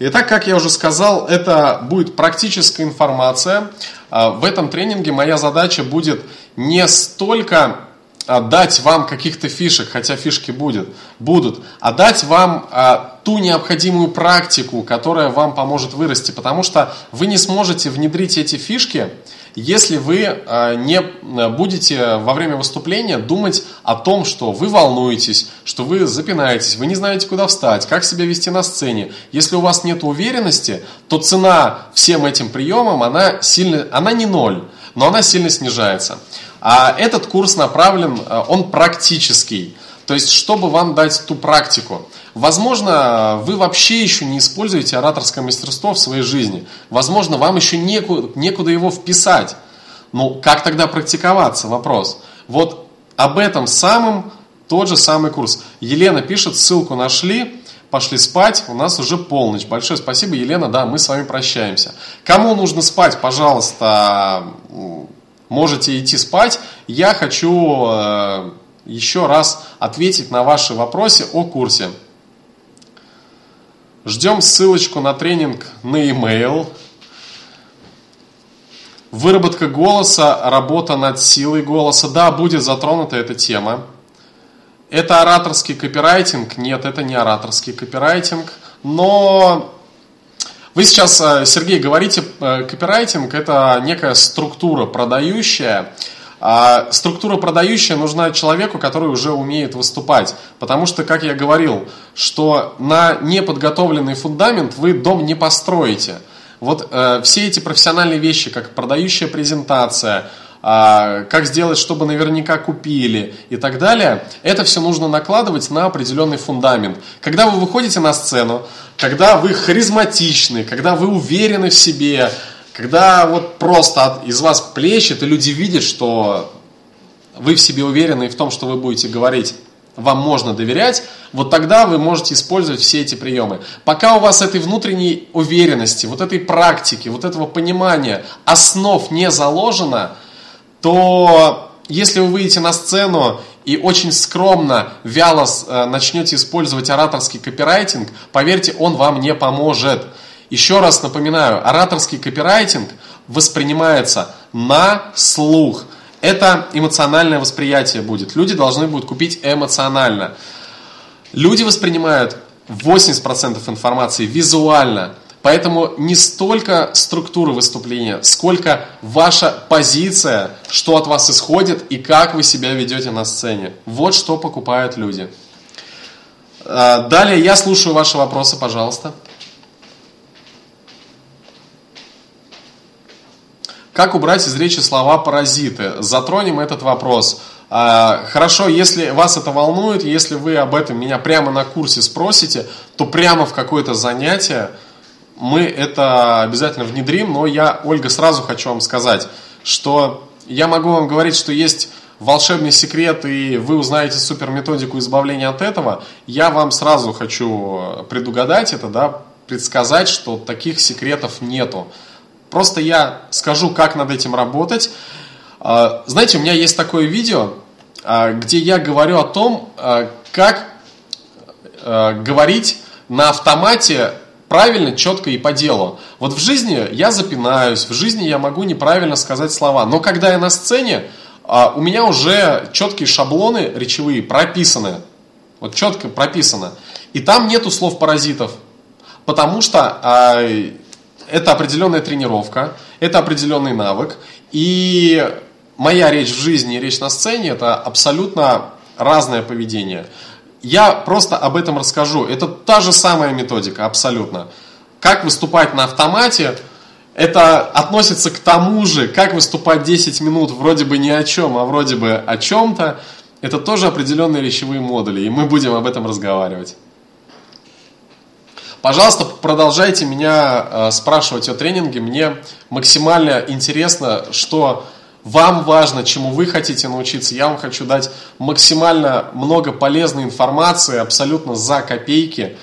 Итак, как я уже сказал, это будет практическая информация. А, в этом тренинге моя задача будет не столько а, дать вам каких-то фишек, хотя фишки будет, будут, а дать вам а, ту необходимую практику, которая вам поможет вырасти, потому что вы не сможете внедрить эти фишки, если вы а, не будете во время выступления думать о том, что вы волнуетесь, что вы запинаетесь, вы не знаете, куда встать, как себя вести на сцене. Если у вас нет уверенности, то цена всем этим приемам, она, сильно, она не ноль, но она сильно снижается. А этот курс направлен, а, он практический. То есть, чтобы вам дать ту практику. Возможно, вы вообще еще не используете ораторское мастерство в своей жизни. Возможно, вам еще некуда, некуда его вписать. Ну, как тогда практиковаться? Вопрос. Вот об этом самым тот же самый курс. Елена пишет, ссылку нашли, пошли спать, у нас уже полночь. Большое спасибо, Елена, да, мы с вами прощаемся. Кому нужно спать, пожалуйста, можете идти спать. Я хочу э, еще раз ответить на ваши вопросы о курсе. Ждем ссылочку на тренинг на e-mail. Выработка голоса, работа над силой голоса. Да, будет затронута эта тема. Это ораторский копирайтинг? Нет, это не ораторский копирайтинг. Но вы сейчас, э, Сергей, говорите, э, копирайтинг – это некая структура продающая, а структура продающая нужна человеку, который уже умеет выступать. Потому что, как я говорил, что на неподготовленный фундамент вы дом не построите. Вот э, все эти профессиональные вещи, как продающая презентация, э, как сделать, чтобы наверняка купили и так далее, это все нужно накладывать на определенный фундамент. Когда вы выходите на сцену, когда вы харизматичны, когда вы уверены в себе, когда вот просто из вас плещет, и люди видят, что вы в себе уверены в том, что вы будете говорить, вам можно доверять, вот тогда вы можете использовать все эти приемы. Пока у вас этой внутренней уверенности, вот этой практики, вот этого понимания основ не заложено, то если вы выйдете на сцену и очень скромно, вяло э, начнете использовать ораторский копирайтинг, поверьте, он вам не поможет. Еще раз напоминаю, ораторский копирайтинг воспринимается на слух. Это эмоциональное восприятие будет. Люди должны будут купить эмоционально. Люди воспринимают 80% информации визуально. Поэтому не столько структура выступления, сколько ваша позиция, что от вас исходит и как вы себя ведете на сцене. Вот что покупают люди. А, далее я слушаю ваши вопросы, пожалуйста. Как убрать из речи слова паразиты? Затронем этот вопрос. А, хорошо, если вас это волнует, если вы об этом меня прямо на курсе спросите, то прямо в какое-то занятие мы это обязательно внедрим. Но я, Ольга, сразу хочу вам сказать, что я могу вам говорить, что есть волшебный секрет, и вы узнаете супер методику избавления от этого. Я вам сразу хочу предугадать это, да, предсказать, что таких секретов нету. Просто я скажу, как над этим работать. А, знаете, у меня есть такое видео, а, где я говорю о том, а, как говорить на автомате правильно, четко и по делу. Вот в жизни я запинаюсь, в жизни я могу неправильно сказать слова, но когда я на сцене, у меня уже четкие шаблоны речевые прописаны. Вот четко прописано. И там нету слов паразитов. Потому что это определенная тренировка, это определенный навык. И моя речь в жизни и речь на сцене это абсолютно разное поведение. Я просто об этом расскажу. Это та же самая методика, абсолютно. Как выступать на автомате, это относится к тому же, как выступать 10 минут вроде бы ни о чем, а вроде бы о чем-то. Это тоже определенные речевые модули, и мы будем об этом разговаривать. Пожалуйста, продолжайте меня э, спрашивать о тренинге. Мне максимально интересно, что вам важно, чему вы хотите научиться. Я вам хочу дать максимально много полезной информации, абсолютно за копейки.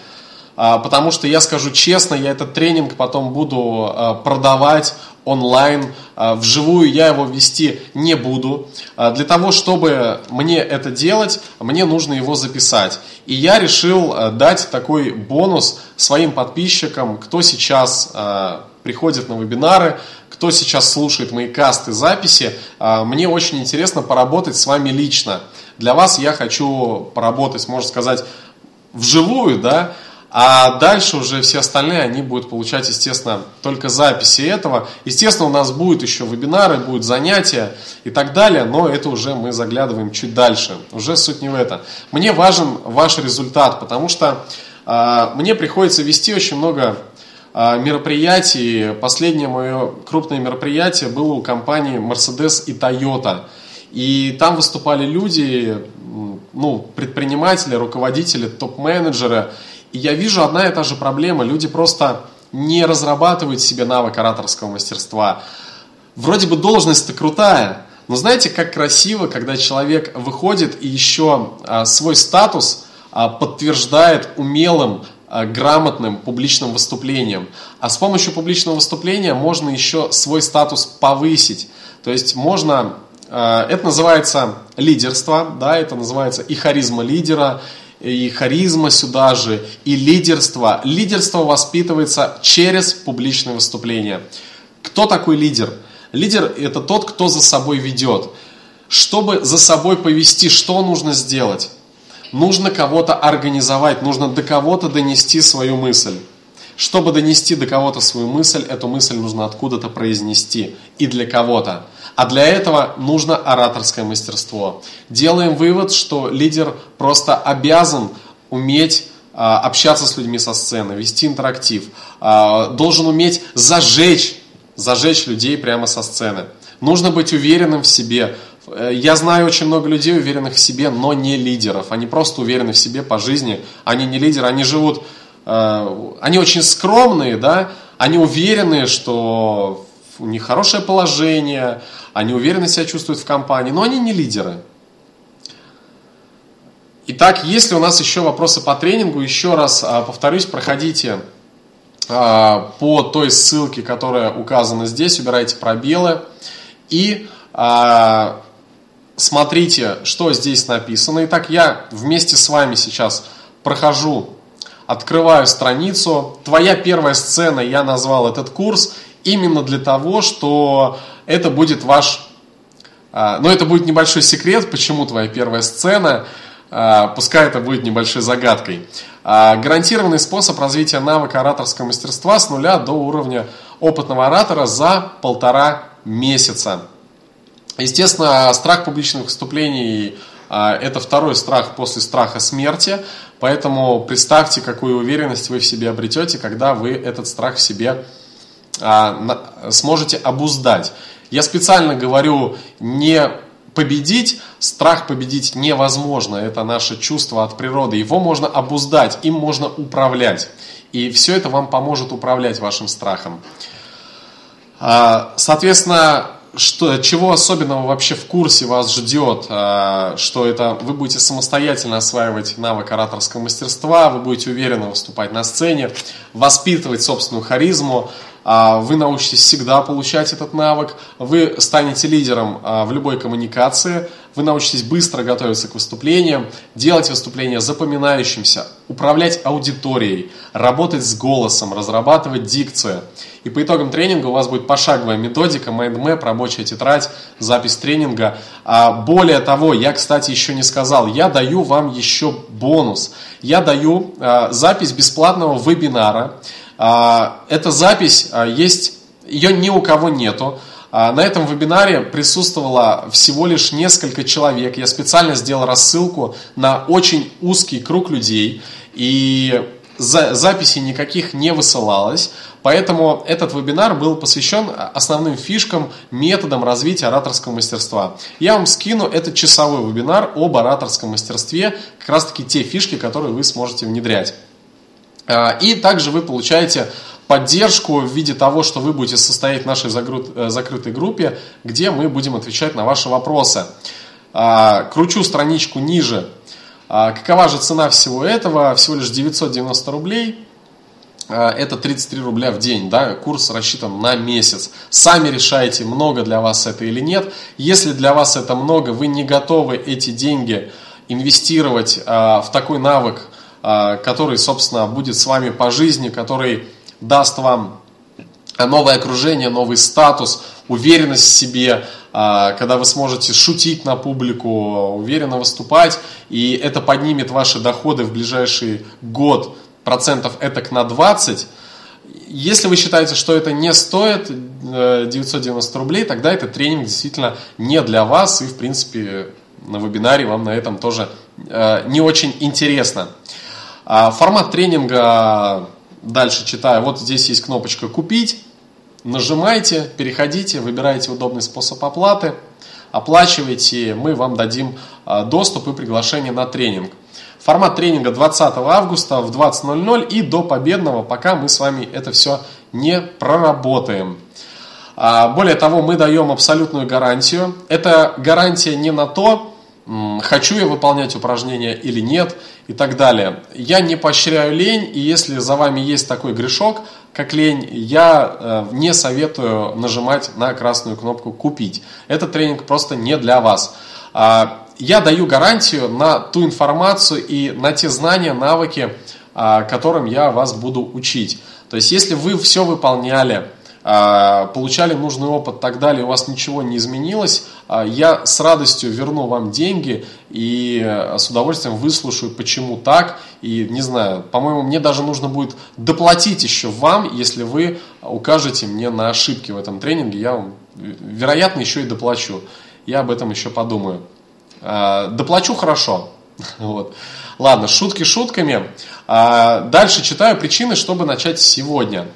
А, потому что я скажу честно, я этот тренинг потом буду а, продавать онлайн, а, вживую я его вести не буду. Для того, чтобы мне это делать, мне нужно его записать. И я решил дать такой бонус своим подписчикам, кто сейчас приходит на вебинары, кто сейчас слушает мои касты, записи, мне очень интересно поработать с вами лично. Для вас я хочу поработать, можно сказать, вживую, да, а дальше уже все остальные, они будут получать, естественно, только записи этого. Естественно, у нас будут еще вебинары, будут занятия и так далее, но это уже мы заглядываем чуть дальше. Уже суть не в этом. Мне важен ваш результат, потому что э, мне приходится вести очень много э, мероприятий. Последнее мое крупное мероприятие было у компании Mercedes и Toyota. И там выступали люди, ну, предприниматели, руководители, топ-менеджеры. Я вижу одна и та же проблема. Люди просто не разрабатывают себе навык ораторского мастерства. Вроде бы должность-то крутая, но знаете, как красиво, когда человек выходит и еще а, свой статус а, подтверждает умелым, а, грамотным публичным выступлением. А с помощью публичного выступления можно еще свой статус повысить. То есть можно, это называется лидерство, да, это называется и харизма лидера, и харизма сюда же, и лидерство. Лидерство воспитывается через публичное выступление. Кто такой лидер? Лидер – это тот, кто за собой ведет. Чтобы за собой повести, что нужно сделать? Нужно кого-то организовать, нужно до кого-то донести свою мысль. Чтобы донести до кого-то свою мысль, эту мысль нужно откуда-то произнести и для кого-то. А для этого нужно ораторское мастерство. Делаем вывод, что лидер просто обязан уметь а, общаться с людьми со сцены, вести интерактив, а, должен уметь зажечь, зажечь людей прямо со сцены. Нужно быть уверенным в себе. Э, я знаю очень много людей, уверенных в себе, но не лидеров. Они просто уверены в себе по жизни. Они не лидеры, они живут, они очень скромные, да, они уверены, что у них хорошее положение, они уверенно себя чувствуют в компании, но они не лидеры. Итак, если у нас еще вопросы по тренингу, еще раз а, повторюсь, проходите а, по той ссылке, которая указана здесь, убирайте пробелы и смотрите, что здесь написано. Итак, я вместе с вами сейчас прохожу, открываю страницу. Твоя первая сцена, я назвал этот курс именно для того, что это будет ваш... А, но это будет небольшой секрет, почему твоя первая сцена, а, пускай это будет небольшой загадкой. А, гарантированный способ развития навыка ораторского мастерства с нуля до уровня опытного оратора за полтора месяца. Естественно, страх публичных выступлений – это второй страх после страха смерти, поэтому представьте, какую уверенность вы в себе обретете, когда вы этот страх в себе сможете обуздать. Я специально говорю не победить, страх победить невозможно, это наше чувство от природы, его можно обуздать, им можно управлять. И все это вам поможет управлять вашим страхом. А, соответственно, что, чего особенного вообще в курсе вас ждет, а, что это вы будете самостоятельно осваивать навык ораторского мастерства, вы будете уверенно выступать на сцене, воспитывать собственную харизму, а, вы научитесь всегда получать этот навык, вы станете лидером а, в любой коммуникации, вы научитесь быстро готовиться к выступлениям, делать выступления запоминающимся, управлять аудиторией, работать с голосом, разрабатывать дикцию. И по итогам тренинга у вас будет пошаговая методика, mind map, рабочая тетрадь, запись тренинга. А более того, я, кстати, еще не сказал, я даю вам еще бонус. Я даю а, запись бесплатного вебинара. А, эта запись а, есть, ее ни у кого нету. А, на этом вебинаре присутствовало всего лишь несколько человек. Я специально сделал рассылку на очень узкий круг людей. И за, записи никаких не высылалось. Поэтому этот вебинар был посвящен основным фишкам, методам развития ораторского мастерства. Я вам скину этот часовой вебинар об ораторском мастерстве, как раз таки те фишки, которые вы сможете внедрять. А, и также вы получаете поддержку в виде того, что вы будете состоять в нашей э, закрытой группе, где мы будем отвечать на ваши вопросы. А, кручу страничку ниже. А, какова же цена всего этого? Всего лишь 990 рублей. А, это 33 рубля в день, да, курс рассчитан на месяц. Сами решаете, много для вас это или нет. Если для вас это много, вы не готовы эти деньги инвестировать в такой навык, который, собственно, будет с вами по жизни, который даст вам новое окружение, новый статус, уверенность в себе, а, когда вы сможете шутить на публику, уверенно выступать, и это поднимет ваши доходы в ближайший год процентов этак на 20. Если вы считаете, что это не стоит 990 э, рублей, тогда этот тренинг действительно не для вас, и в принципе на вебинаре вам на этом тоже э, не очень интересно. А, формат тренинга Дальше читаю. Вот здесь есть кнопочка «Купить». Нажимайте, переходите, выбираете удобный способ оплаты, оплачивайте, мы вам дадим а, доступ и приглашение на тренинг. Формат тренинга 20 августа в 20.00 и до победного, пока мы с вами это все не проработаем. А, более того, мы даем абсолютную гарантию. Это гарантия не на то, хочу я выполнять упражнения или нет и так далее. Я не поощряю лень, и если за вами есть такой грешок, как лень, я э, не советую нажимать на красную кнопку «Купить». Этот тренинг просто не для вас. А, я даю гарантию на ту информацию и на те знания, навыки, а, которым я вас буду учить. То есть, если вы все выполняли, получали нужный опыт и так далее, у вас ничего не изменилось, а, я с радостью верну вам деньги и э, с удовольствием выслушаю, почему так. И не знаю, по-моему, мне даже нужно будет доплатить еще вам, если вы укажете мне на ошибки в этом тренинге. Я вам, вероятно, еще и доплачу. Я об этом еще подумаю. А, доплачу хорошо. *laughs* Вот. Ладно, шутки шутками. Дальше читаю причины, чтобы начать сегодня.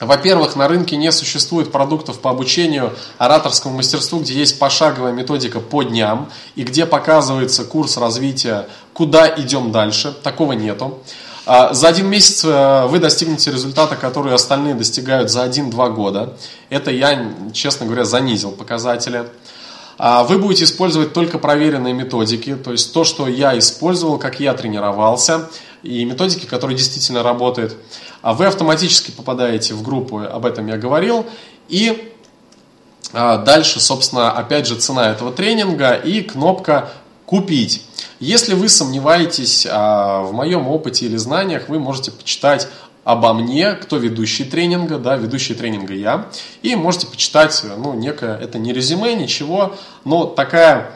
Во-первых, на рынке не существует продуктов по обучению ораторскому мастерству, где есть пошаговая методика по дням и где показывается курс развития, куда идем дальше. Такого нету. А, за один месяц э, вы достигнете результата, который остальные достигают за 1-2 года. Это я, честно говоря, занизил показатели. А, вы будете использовать только проверенные методики, то есть то, что я использовал, как я тренировался, и методики, которые действительно работают а вы автоматически попадаете в группу, об этом я говорил, и а, дальше, собственно, опять же цена этого тренинга и кнопка «Купить». Если вы сомневаетесь а, в моем опыте или знаниях, вы можете почитать обо мне, кто ведущий тренинга, да, ведущий тренинга я, и можете почитать, ну, некое, это не резюме, ничего, но такая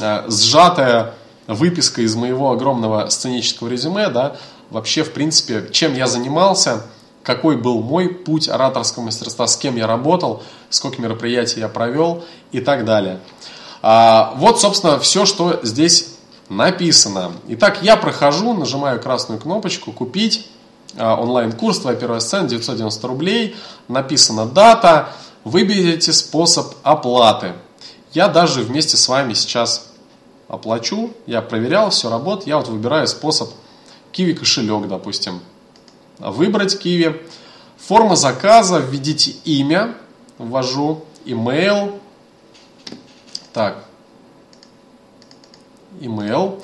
э, сжатая выписка из моего огромного сценического резюме, да, вообще, в принципе, чем я занимался, какой был мой путь ораторского мастерства, с кем я работал, сколько мероприятий я провел и так далее. А, вот, собственно, все, что здесь написано. Итак, я прохожу, нажимаю красную кнопочку «Купить». А, онлайн-курс «Твоя первая сцена» 990 рублей. Написана дата. Выберите способ оплаты. Я даже вместе с вами сейчас оплачу. Я проверял, все работает. Я вот выбираю способ Kiwi кошелек, допустим. Выбрать Kiwi. Форма заказа, введите имя, ввожу, email. Так, email,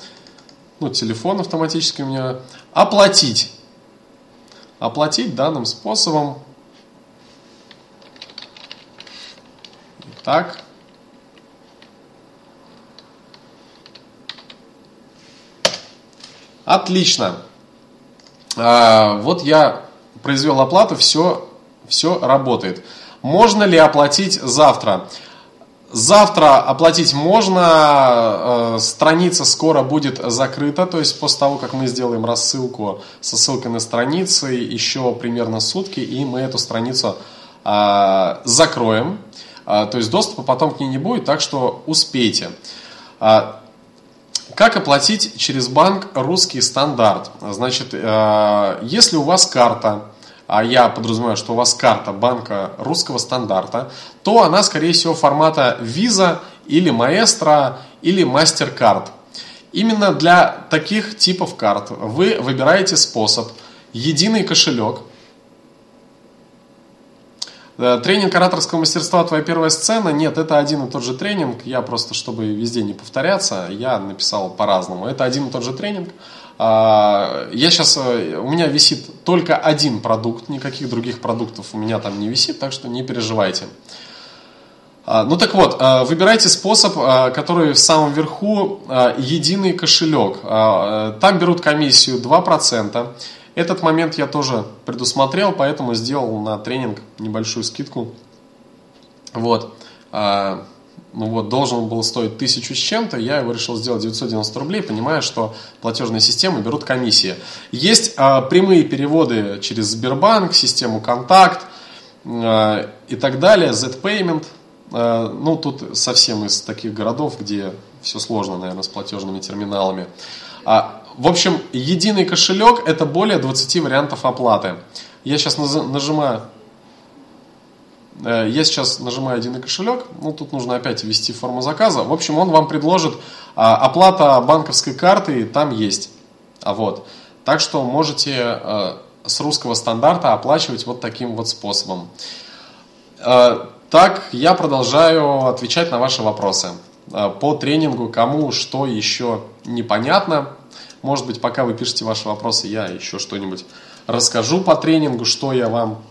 ну, телефон автоматически у меня. Оплатить. Оплатить данным способом. Так. Отлично. А, вот я произвел оплату, все, все работает. Можно ли оплатить завтра? Завтра оплатить можно, э, страница скоро будет закрыта, то есть после того, как мы сделаем рассылку со ссылкой на страницы, еще примерно сутки, и мы эту страницу э, закроем, э, то есть доступа потом к ней не будет, так что успейте. Как оплатить через банк русский стандарт? Значит, если у вас карта, а я подразумеваю, что у вас карта банка русского стандарта, то она, скорее всего, формата Visa или Maestro или MasterCard. Именно для таких типов карт вы выбираете способ единый кошелек. Э, тренинг ораторского мастерства «Твоя первая сцена» нет, это один и тот же тренинг. Я просто, чтобы везде не повторяться, я написал по-разному. Это один и тот же тренинг. А, я сейчас, э, у меня висит только один продукт, никаких других продуктов у меня там не висит, так что не переживайте. А, ну так вот, э, выбирайте способ, который в самом верху единый кошелек. Там берут комиссию 2%. Этот момент я тоже предусмотрел, поэтому сделал на тренинг небольшую скидку. Вот. А, ну вот, должен был стоить тысячу с чем-то, я его решил сделать 990 рублей, понимая, что платежные системы берут комиссии. Есть э, прямые переводы через Сбербанк, систему Контакт э, и так далее, Z-Payment. Э, ну, тут совсем из таких городов, где все сложно, наверное, с платежными терминалами. А, в общем, единый кошелек – это более 20 вариантов оплаты. Я сейчас нажимаю Э, я сейчас нажимаю единый кошелек, ну тут нужно опять ввести форму заказа. В общем, он вам предложит а, оплата банковской карты, там есть. А вот. Так что можете а, с русского стандарта оплачивать вот таким вот способом. А, так, я продолжаю отвечать на ваши вопросы. По тренингу, кому что еще непонятно. Может быть, пока вы пишете ваши вопросы, я еще что-нибудь расскажу по тренингу, что я вам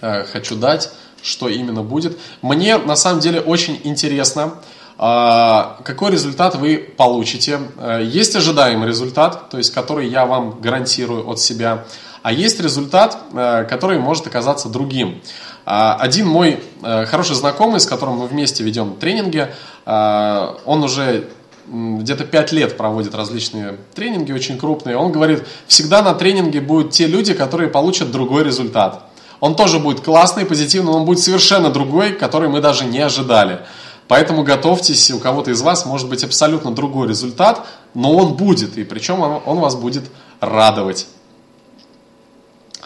э, хочу дать что именно будет. Мне на самом деле очень интересно, а, какой результат вы получите. А, есть ожидаемый результат, то есть который я вам гарантирую от себя, а есть результат, а, который может оказаться другим. Один мой хороший знакомый, с которым мы вместе ведем тренинги, он уже где-то 5 лет проводит различные тренинги очень крупные. Он говорит, всегда на тренинге будут те люди, которые получат другой результат. Он тоже будет классный, позитивный, но он будет совершенно другой, который мы даже не ожидали. Поэтому готовьтесь, у кого-то из вас может быть абсолютно другой результат, но он будет, и причем он, вас будет радовать.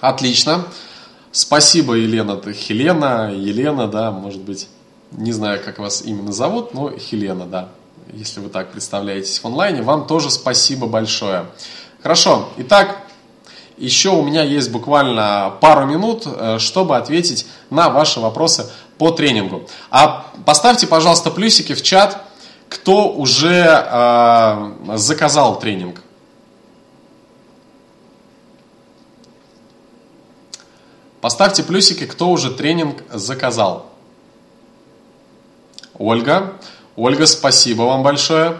Отлично. Спасибо, Елена. Хелена, Елена, да, может быть, не знаю, как вас именно зовут, но Хелена, да. Если вы так представляетесь в онлайне, вам тоже спасибо большое. Хорошо, итак, еще у меня есть буквально пару минут, э, чтобы ответить на ваши вопросы по тренингу. А поставьте, пожалуйста, плюсики в чат, кто уже э, заказал тренинг. Поставьте плюсики, кто уже тренинг заказал. Ольга. Ольга, спасибо вам большое.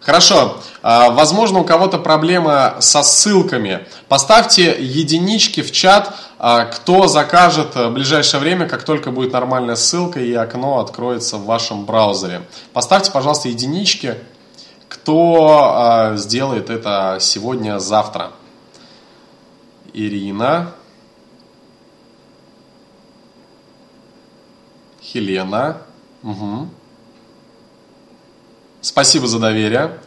Хорошо. А, возможно, у кого-то проблема со ссылками. Поставьте единички в чат, а, кто закажет в ближайшее время, как только будет нормальная ссылка и окно откроется в вашем браузере. Поставьте, пожалуйста, единички, кто а, сделает это сегодня-завтра. Ирина. Хелена. Угу. Спасибо за доверие.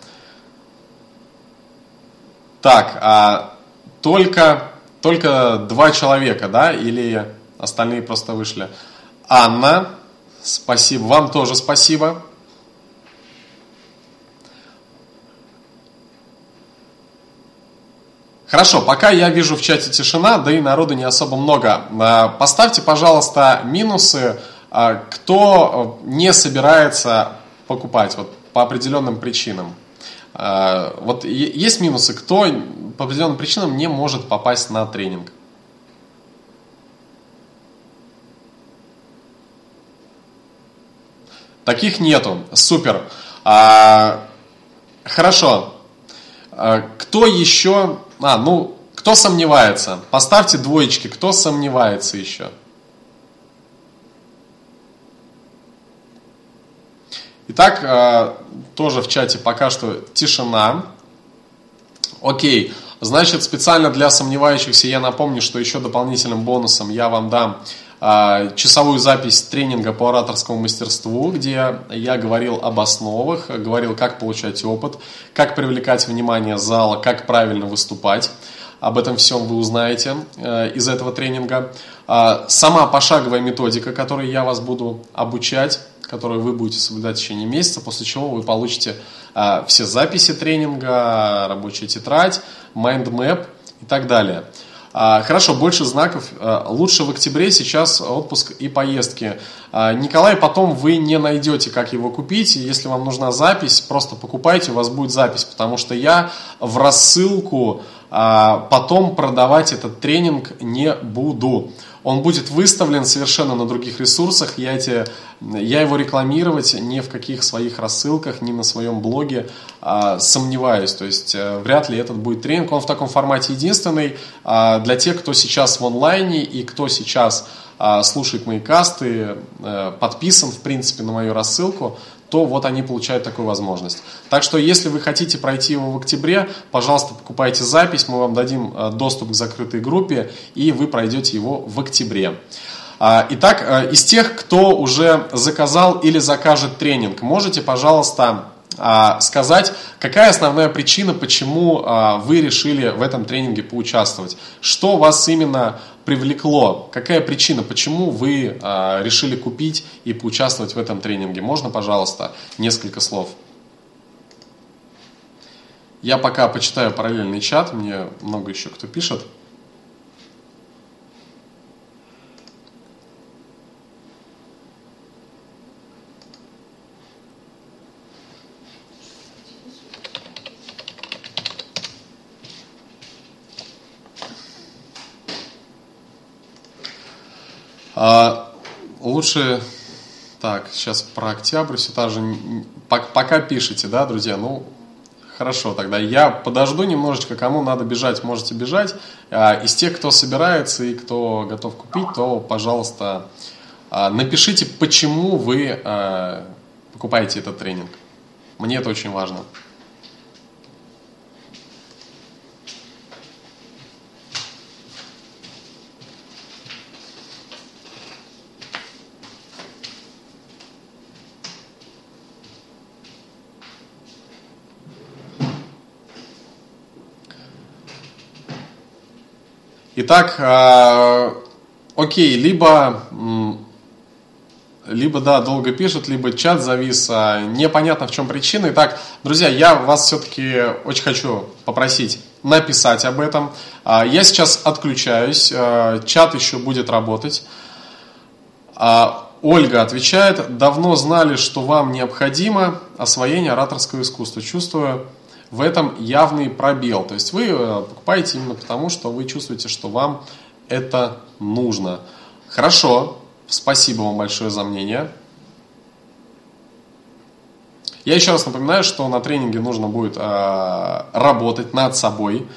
Так, а только, только два человека, да, или остальные просто вышли? Анна, спасибо. Вам тоже спасибо. Хорошо, пока я вижу в чате тишина, да и народу не особо много. А, поставьте, пожалуйста, минусы, кто не собирается покупать. Вот по определенным причинам. А, вот есть минусы, кто по определенным причинам не может попасть на тренинг. Таких нету. Супер. А, хорошо. А, кто еще... А, ну, кто сомневается? Поставьте двоечки. Кто сомневается еще? Итак, а, тоже в чате пока что тишина. Окей. Значит, специально для сомневающихся я напомню, что еще дополнительным бонусом я вам дам а, часовую запись тренинга по ораторскому мастерству, где я говорил об основах, говорил, как получать опыт, как привлекать внимание зала, как правильно выступать. Об этом всем вы узнаете э, из этого тренинга. Сама пошаговая методика, которой я вас буду обучать, которую вы будете соблюдать в течение месяца, после чего вы получите а, все записи тренинга, рабочая тетрадь, mind map и так далее. А, хорошо, больше знаков. А, лучше в октябре сейчас отпуск и поездки. Николай, потом вы не найдете, как его купить. Если вам нужна запись, просто покупайте, у вас будет запись, потому что я в рассылку потом продавать этот тренинг не буду он будет выставлен совершенно на других ресурсах. Я, эти, я его рекламировать ни в каких своих рассылках, ни на своем блоге а, сомневаюсь. То есть а, вряд ли этот будет тренинг. Он в таком формате единственный. А, для тех, кто сейчас в онлайне и кто сейчас а, слушает мои касты, а, подписан в принципе на мою рассылку, то вот они получают такую возможность. Так что, если вы хотите пройти его в октябре, пожалуйста, покупайте запись, мы вам дадим э, доступ к закрытой группе, и вы пройдете его в октябре. А, итак, э, из тех, кто уже заказал или закажет тренинг, можете, пожалуйста, а, сказать, какая основная причина, почему а, вы решили в этом тренинге поучаствовать. Что вас именно привлекло? Какая причина, почему вы а, решили купить и поучаствовать в этом тренинге? Можно, пожалуйста, несколько слов? Я пока почитаю параллельный чат, мне много еще кто пишет. А, лучше, так, сейчас про октябрь все та же, пока пишите, да, друзья, ну, хорошо, тогда я подожду немножечко, кому надо бежать, можете бежать. А, из тех, кто собирается и кто готов купить, то, пожалуйста, а, напишите, почему вы а, покупаете этот тренинг. Мне это очень важно. Итак, э, окей, либо, либо, да, долго пишут, либо чат завис, а непонятно в чем причина. Итак, друзья, я вас все-таки очень хочу попросить написать об этом. А, я сейчас отключаюсь, чат еще будет работать. А, Ольга отвечает, давно знали, что вам необходимо освоение ораторского искусства. Чувствую, в этом явный пробел. То есть вы э, покупаете именно потому, что вы чувствуете, что вам это нужно. Хорошо, спасибо вам большое за мнение. Я еще раз напоминаю, что на тренинге нужно будет э, работать над собой.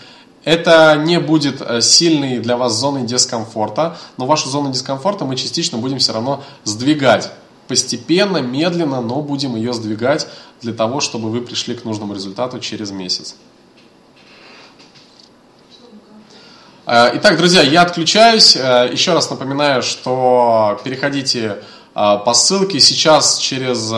Это не будет э, сильной для вас зоной дискомфорта, но вашу зону дискомфорта мы частично будем все равно сдвигать постепенно, медленно, но будем ее сдвигать для того, чтобы вы пришли к нужному результату через месяц. Э, итак, друзья, я отключаюсь. Э, еще раз напоминаю, что переходите э, по ссылке. Сейчас, через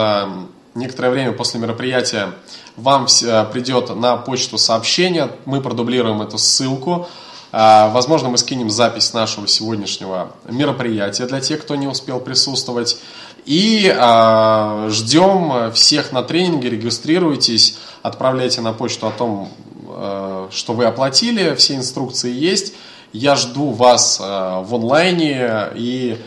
некоторое время после мероприятия, вам придет на почту сообщение. Мы продублируем эту ссылку. Возможно, мы скинем запись нашего сегодняшнего мероприятия для тех, кто не успел присутствовать. И э, ждем всех на тренинге, регистрируйтесь, отправляйте на почту о том, э, что вы оплатили, все инструкции есть. Я жду вас э, в онлайне и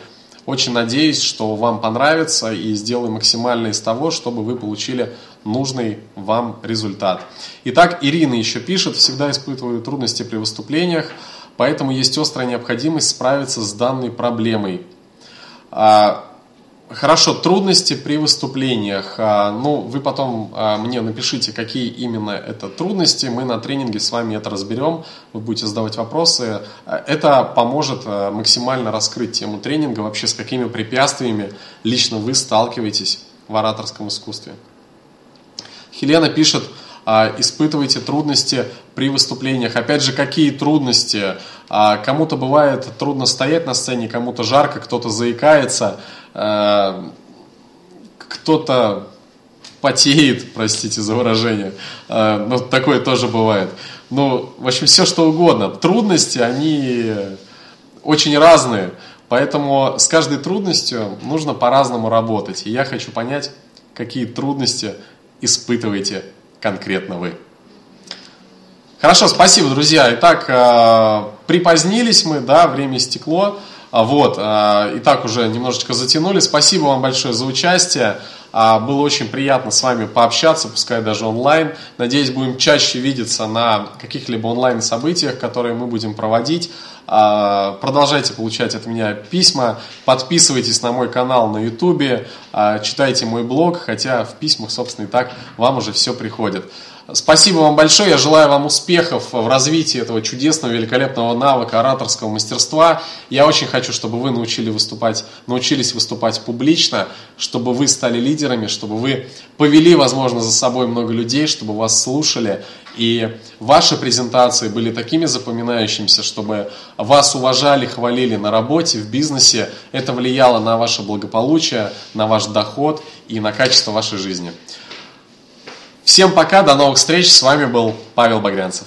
очень надеюсь, что вам понравится и сделаю максимально из того, чтобы вы получили нужный вам результат. Итак, Ирина еще пишет, всегда испытываю трудности при выступлениях, поэтому есть острая необходимость справиться с данной проблемой. А, Хорошо, трудности при выступлениях. А, ну, вы потом а, мне напишите, какие именно это трудности. Мы на тренинге с вами это разберем. Вы будете задавать вопросы. А, это поможет максимально раскрыть тему тренинга, вообще с какими препятствиями лично вы сталкиваетесь в ораторском искусстве. Хелена пишет, испытываете трудности при выступлениях. Опять же, какие трудности? Кому-то бывает трудно стоять на сцене, кому-то жарко, кто-то заикается – кто-то потеет, простите за выражение, э, но такое тоже бывает. Ну, в общем, все что угодно. Трудности, они очень разные, поэтому с каждой трудностью нужно по-разному работать. И я хочу понять, какие трудности испытываете конкретно вы. Хорошо, спасибо, друзья. Итак, э, припозднились мы, да, время стекло. А, вот, а, и так уже немножечко затянули. Спасибо вам большое за участие. А, было очень приятно с вами пообщаться, пускай даже онлайн. Надеюсь, будем чаще видеться на каких-либо онлайн-событиях, которые мы будем проводить. Продолжайте получать от меня письма, подписывайтесь на мой канал на YouTube, читайте мой блог, хотя в письмах, собственно, и так вам уже все приходит. Спасибо вам большое. Я желаю вам успехов в развитии этого чудесного, великолепного навыка ораторского мастерства. Я очень хочу, чтобы вы научили выступать, научились выступать публично, чтобы вы стали лидерами, чтобы вы повели, возможно, за собой много людей, чтобы вас слушали. И ваши презентации были такими запоминающимися, чтобы вас уважали, хвалили на работе, в бизнесе. Это влияло на ваше благополучие, на ваш доход и на качество вашей жизни. Всем пока, до новых встреч. С вами был Павел Багрянцев.